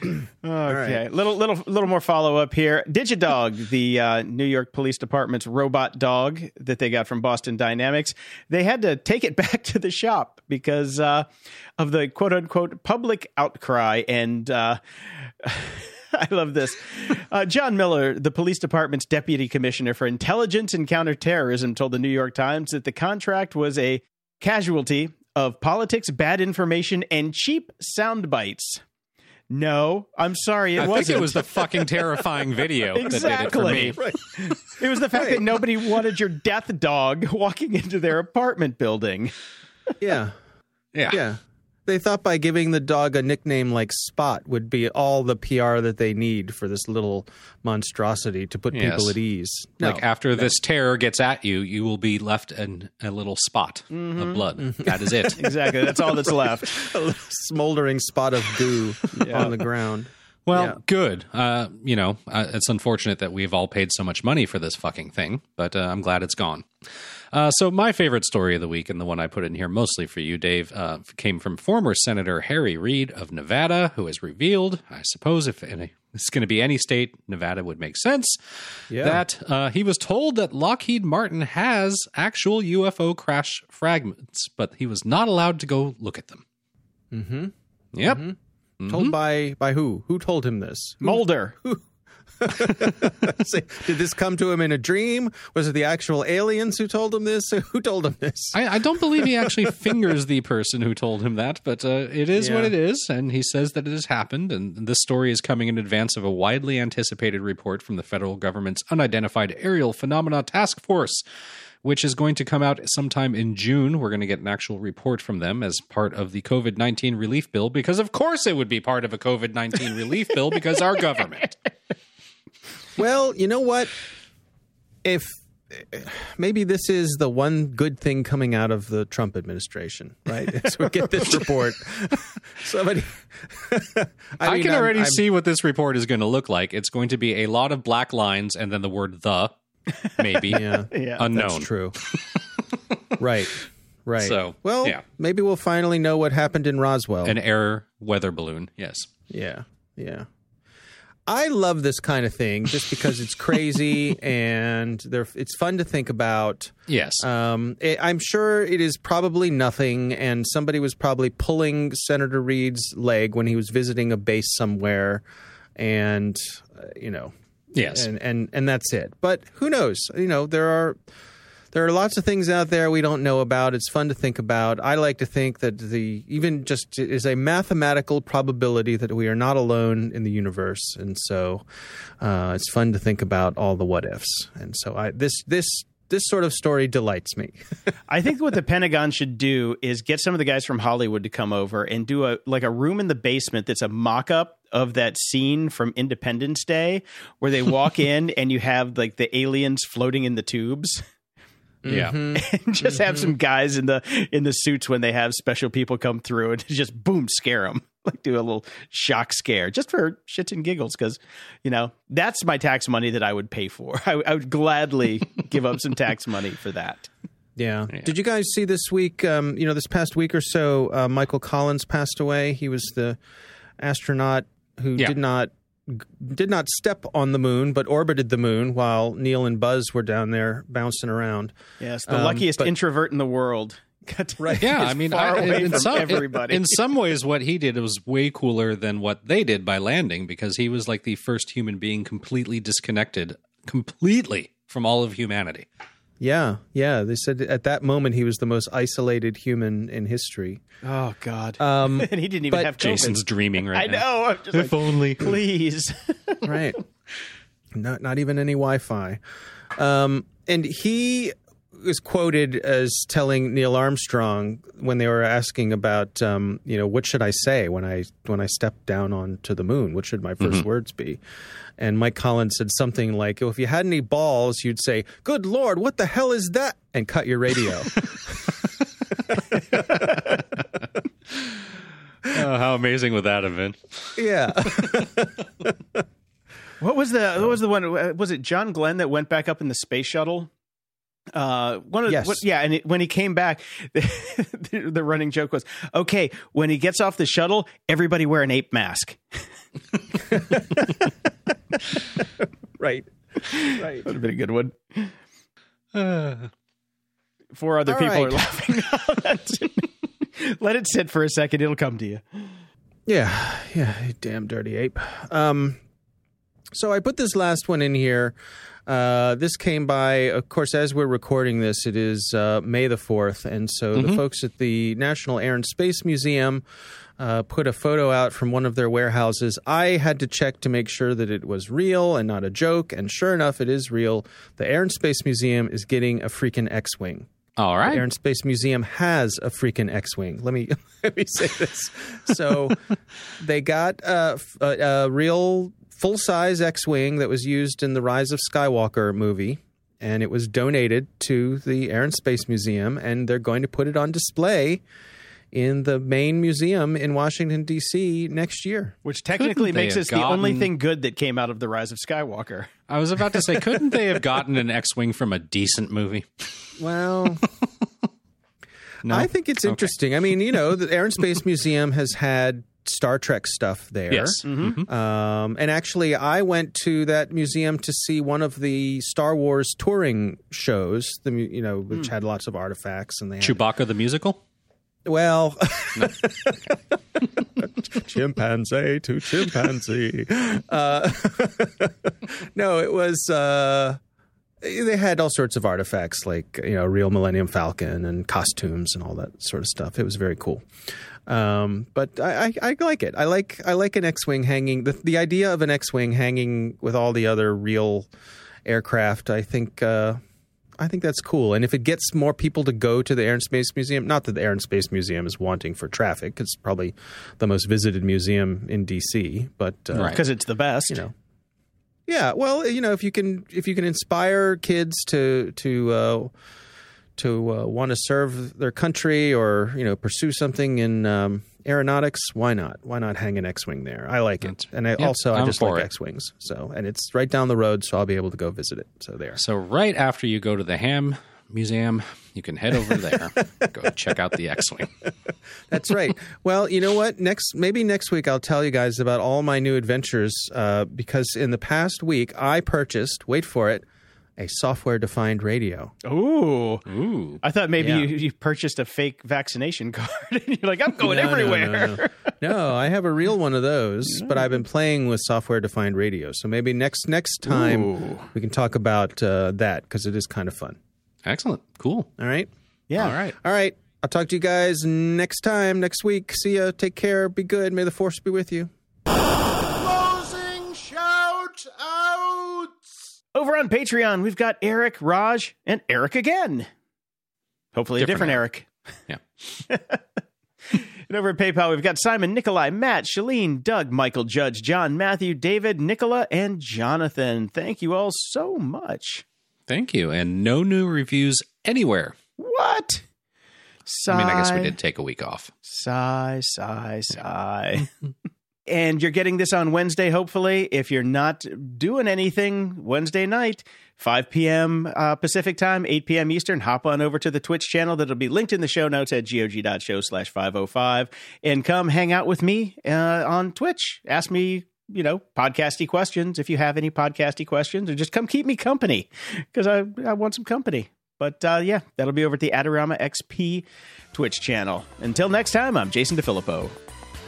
[CLEARS THROAT] Okay, little little little more follow up here. Digidog, the uh, New York Police Department's robot dog that they got from Boston Dynamics, they had to take it [LAUGHS] back to the shop because uh, of the quote unquote public outcry and. Uh, [LAUGHS] I love this. Uh, John Miller, the police department's deputy commissioner for intelligence and counterterrorism, told the New York Times that the contract was a casualty of politics, bad information, and cheap sound bites. No, I'm sorry, it I think wasn't. it was the fucking terrifying video Exactly. that did it for me. [LAUGHS] It was the fact that nobody wanted your death dog walking into their apartment building. yeah. Yeah. Yeah. They thought by giving the dog a nickname like Spot would be all the PR that they need for this little monstrosity to put Yes. people at ease. No. Like after this terror gets at you, you will be left in a little spot of blood. That is it. [LAUGHS] Exactly. That's all that's [LAUGHS] left. a smoldering spot of goo on the ground. Well, Yeah. good. Uh, you know, uh, it's unfortunate that we've all paid so much money for this fucking thing, but uh, I'm glad it's gone. Uh, so, my favorite story of the week, and the one I put in here mostly for you, Dave, uh, came from former Senator Harry Reid of Nevada, who has revealed, I suppose, if any, it's going to be any state, Nevada would make sense, Yeah. that uh, he was told that Lockheed Martin has actual UFO crash fragments, but he was not allowed to go look at them. Mm-hmm. Yep. Told by by who? Who told him this? Mulder. [LAUGHS] Say, [LAUGHS] Did this come to him in a dream? Was it the actual aliens who told him this? [LAUGHS] Who told him this? I, I don't believe he actually [LAUGHS] fingers the person who told him that, but uh, it is what it is, and he says that it has happened. And this story is coming in advance of a widely anticipated report from the federal government's Unidentified Aerial Phenomena Task Force, which is going to come out sometime in June. We're going to get an actual report from them as part of the COVID 19 relief bill, because of course it would be part of a COVID 19 relief bill, because our government. Well, you know what? If maybe this is the one good thing coming out of the Trump administration, right? [LAUGHS] As we get this report, [LAUGHS] somebody. [LAUGHS] I, I, mean, can I'm- already I'm- see what this report is going to look like. It's going to be a lot of black lines and then the word the, maybe, Yeah, Yeah. unknown. that's true. right, right. So, well, yeah. maybe we'll finally know what happened in Roswell. An air weather balloon, yes. Yeah, yeah. I love this kind of thing just because it's [LAUGHS] crazy and they're, it's fun to think about. Yes. Um, it, I'm sure it is probably nothing, and somebody was probably pulling Senator Reid's leg when he was visiting a base somewhere, and uh, you know, yes. and and and that's it. But who knows? You know, there are there are lots of things out there we don't know about. It's fun to think about. I like to think that the even just is a mathematical probability that we are not alone in the universe, and so uh, it's fun to think about all the what ifs. And so I this this this sort of story delights me. [LAUGHS] I think what the Pentagon should do is get some of the guys from Hollywood to come over and do a like a room in the basement that's a mock-up of that scene from Independence Day where they walk [LAUGHS] in and you have like the aliens floating in the tubes. Yeah. [LAUGHS] and just have some guys in the in the suits when they have special people come through and [LAUGHS] just boom scare them [LAUGHS] like do a little shock scare just for shits and giggles because you know that's my tax money that i would pay for i, I would gladly give up some tax money for that Yeah. Did you guys see this week? Um, you know, this past week or so, uh, Michael Collins passed away. He was the astronaut who Yeah. did not did not step on the moon, but orbited the moon while Neil and Buzz were down there bouncing around. yes the Um, luckiest but- introvert in the world [LAUGHS] Got to- Right. Yeah, I mean, I, in, some, everybody in some ways, what he did was way cooler than what they did by landing because he was like the first human being completely disconnected, completely from all of humanity. Yeah, yeah. They said at that moment he was the most isolated human in history. oh god Um, [LAUGHS] and he didn't even but have COVID. Jason's dreaming i right now. know i'm just like only. please right. [LAUGHS] Not not even any Wi-Fi. Um, and he was quoted as telling Neil Armstrong when they were asking about, um, you know, what should I say when I when I step down onto the moon? What should my 1st words be? And Mike Collins said something like, "If you had any balls, you'd say, "Good Lord, what the hell is that?" and cut your radio." [LAUGHS] [LAUGHS] Oh, how amazing would that have been? yeah. [LAUGHS] What was the what was the one? uh, Was it John Glenn that went back up in the space shuttle? Uh, one of Yes. what, yeah, and it, when he came back, [LAUGHS] the, the running joke was, "Okay, when he gets off the shuttle, everybody wear an ape mask." [LAUGHS] right. Right. Would have been a good one. [SIGHS] Four other people right. are [LAUGHS] laughing. Let it sit for a second; it'll come to you. Yeah, yeah, damn dirty ape. Um, so I put this last one in here. Uh, this came by, of course, as we're recording this, it is uh, May the 4th. And so the folks at the National Air and Space Museum uh, put a photo out from one of their warehouses. I had to check to make sure that it was real and not a joke. And sure enough, it is real. The Air and Space Museum is getting a freaking X Wing. All right. The. Air and Space Museum has a freaking X-wing. Let me [LAUGHS] let me say this. So [LAUGHS] they got a, a, a real full-size X-wing that was used in the Rise of Skywalker movie, and it was donated to the Air and Space Museum, and they're going to put it on display in the main museum in Washington D.C. next year. Which technically Couldn't makes have this the only thing good that came out of the Rise of Skywalker. I was about to say, couldn't they have gotten an X-wing from a decent movie? Well, [LAUGHS] No, I think it's interesting. I mean, you know, the Air and Space Museum has had Star Trek stuff there. yes. Mhm. Um, and actually, I went to that museum to see one of the Star Wars touring shows, the you know, which had lots of artifacts, and they had, Chewbacca the musical. well, [LAUGHS] [LAUGHS] chimpanzee to chimpanzee. Uh, [LAUGHS] no, it was. Uh, they had all sorts of artifacts, like you know, real Millennium Falcon and costumes and all that sort of stuff. It was very cool. Um, but I, I, I like it. I like I like an X-wing hanging. The, the idea of an X-wing hanging with all the other real aircraft. I think uh, I think that's cool. And if it gets more people to go to the Air and Space Museum, not that the Air and Space Museum is wanting for traffic, it's probably the most visited museum in DC. But uh, Right. Because it's the best. you know, yeah. Well, you know, if you can if you can inspire kids to to uh, to uh, want to serve their country or you know pursue something in um, aeronautics, why not? Why not hang an X-wing there? I like it, and I yeah, also I I'm just like it. X-wings. So, and it's right down the road, so I'll be able to go visit it. So there. So right after you go to the Ham Museum, you can head over there. go check out the X-wing. [LAUGHS] That's right. well, you know what? Next, maybe next week I'll tell you guys about all my new adventures uh, because in the past week I purchased. Wait for it. A software-defined radio. Ooh. Ooh. I thought maybe Yeah. you, you purchased a fake vaccination [LAUGHS] card. and You're like, I'm going No, no, everywhere. No, no, No, I have a real one of those, [LAUGHS] but I've been playing with software-defined radio. So maybe next next time Ooh. we can talk about uh, that because it is kind of fun. Excellent. Cool. All right. Yeah. All right. All right. I'll talk to you guys next time, next week. See ya. Take care. Be good. May the force be with you. Closing shout outs. Over on Patreon, we've got Eric, Raj, and Eric again. Hopefully, a different Different Eric. [LAUGHS] Yeah. [LAUGHS] And over at PayPal, we've got Simon, Nikolai, Matt, Shalene, Doug, Michael, Judge, John, Matthew, David, Nicola, and Jonathan. Thank you all so much. Thank you. And no new reviews anywhere. What? Sigh, I mean, I guess we did take a week off. Sigh, sigh, sigh. [LAUGHS] and you're getting this on Wednesday, hopefully. If you're not doing anything Wednesday night, 5 p.m. Uh, Pacific time, 8 p.m. Eastern, hop on over to the Twitch channel that'll be linked in the show notes at gog.show slash 505 and come hang out with me uh, on Twitch. Ask me you know, podcasty questions if you have any podcasty questions, or just come keep me company because I, I want some company. But uh, yeah, that'll be over at the Adorama XP Twitch channel. Until next time, I'm Jason DeFilippo.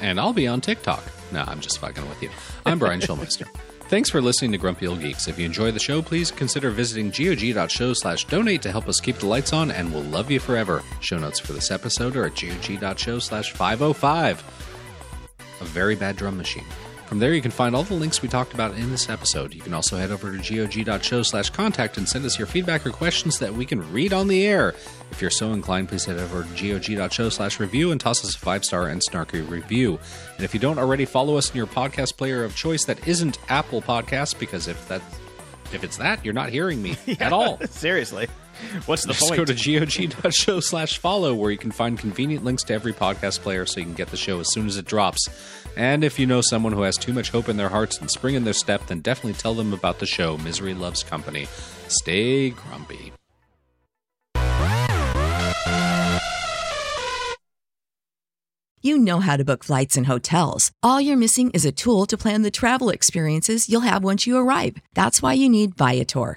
And I'll be on TikTok. No, I'm just fucking with you. I'm Brian [LAUGHS] Schulmeister. Thanks for listening to Grumpy Old Geeks. If you enjoy the show, please consider visiting gog.show slash donate to help us keep the lights on, and we'll love you forever. Show notes for this episode are at gog.show slash 505. A very bad drum machine. From there, you can find all the links we talked about in this episode. You can also head over to gog.show slash contact and send us your feedback or questions that we can read on the air. If you're so inclined, please head over to gog.show slash review and toss us a five star and snarky review. And if you don't already follow us in your podcast player of choice that isn't Apple Podcasts, because if that's if it's that, you're not hearing me [LAUGHS] at all. [LAUGHS] Seriously. What's the [LAUGHS] Just point? go to gog.show slash follow where you can find convenient links to every podcast player so you can get the show as soon as it drops. And if you know someone who has too much hope in their hearts and spring in their step, then definitely tell them about the show Misery Loves Company. Stay grumpy. You know how to book flights and hotels. All you're missing is a tool to plan the travel experiences you'll have once you arrive. That's why you need Viator.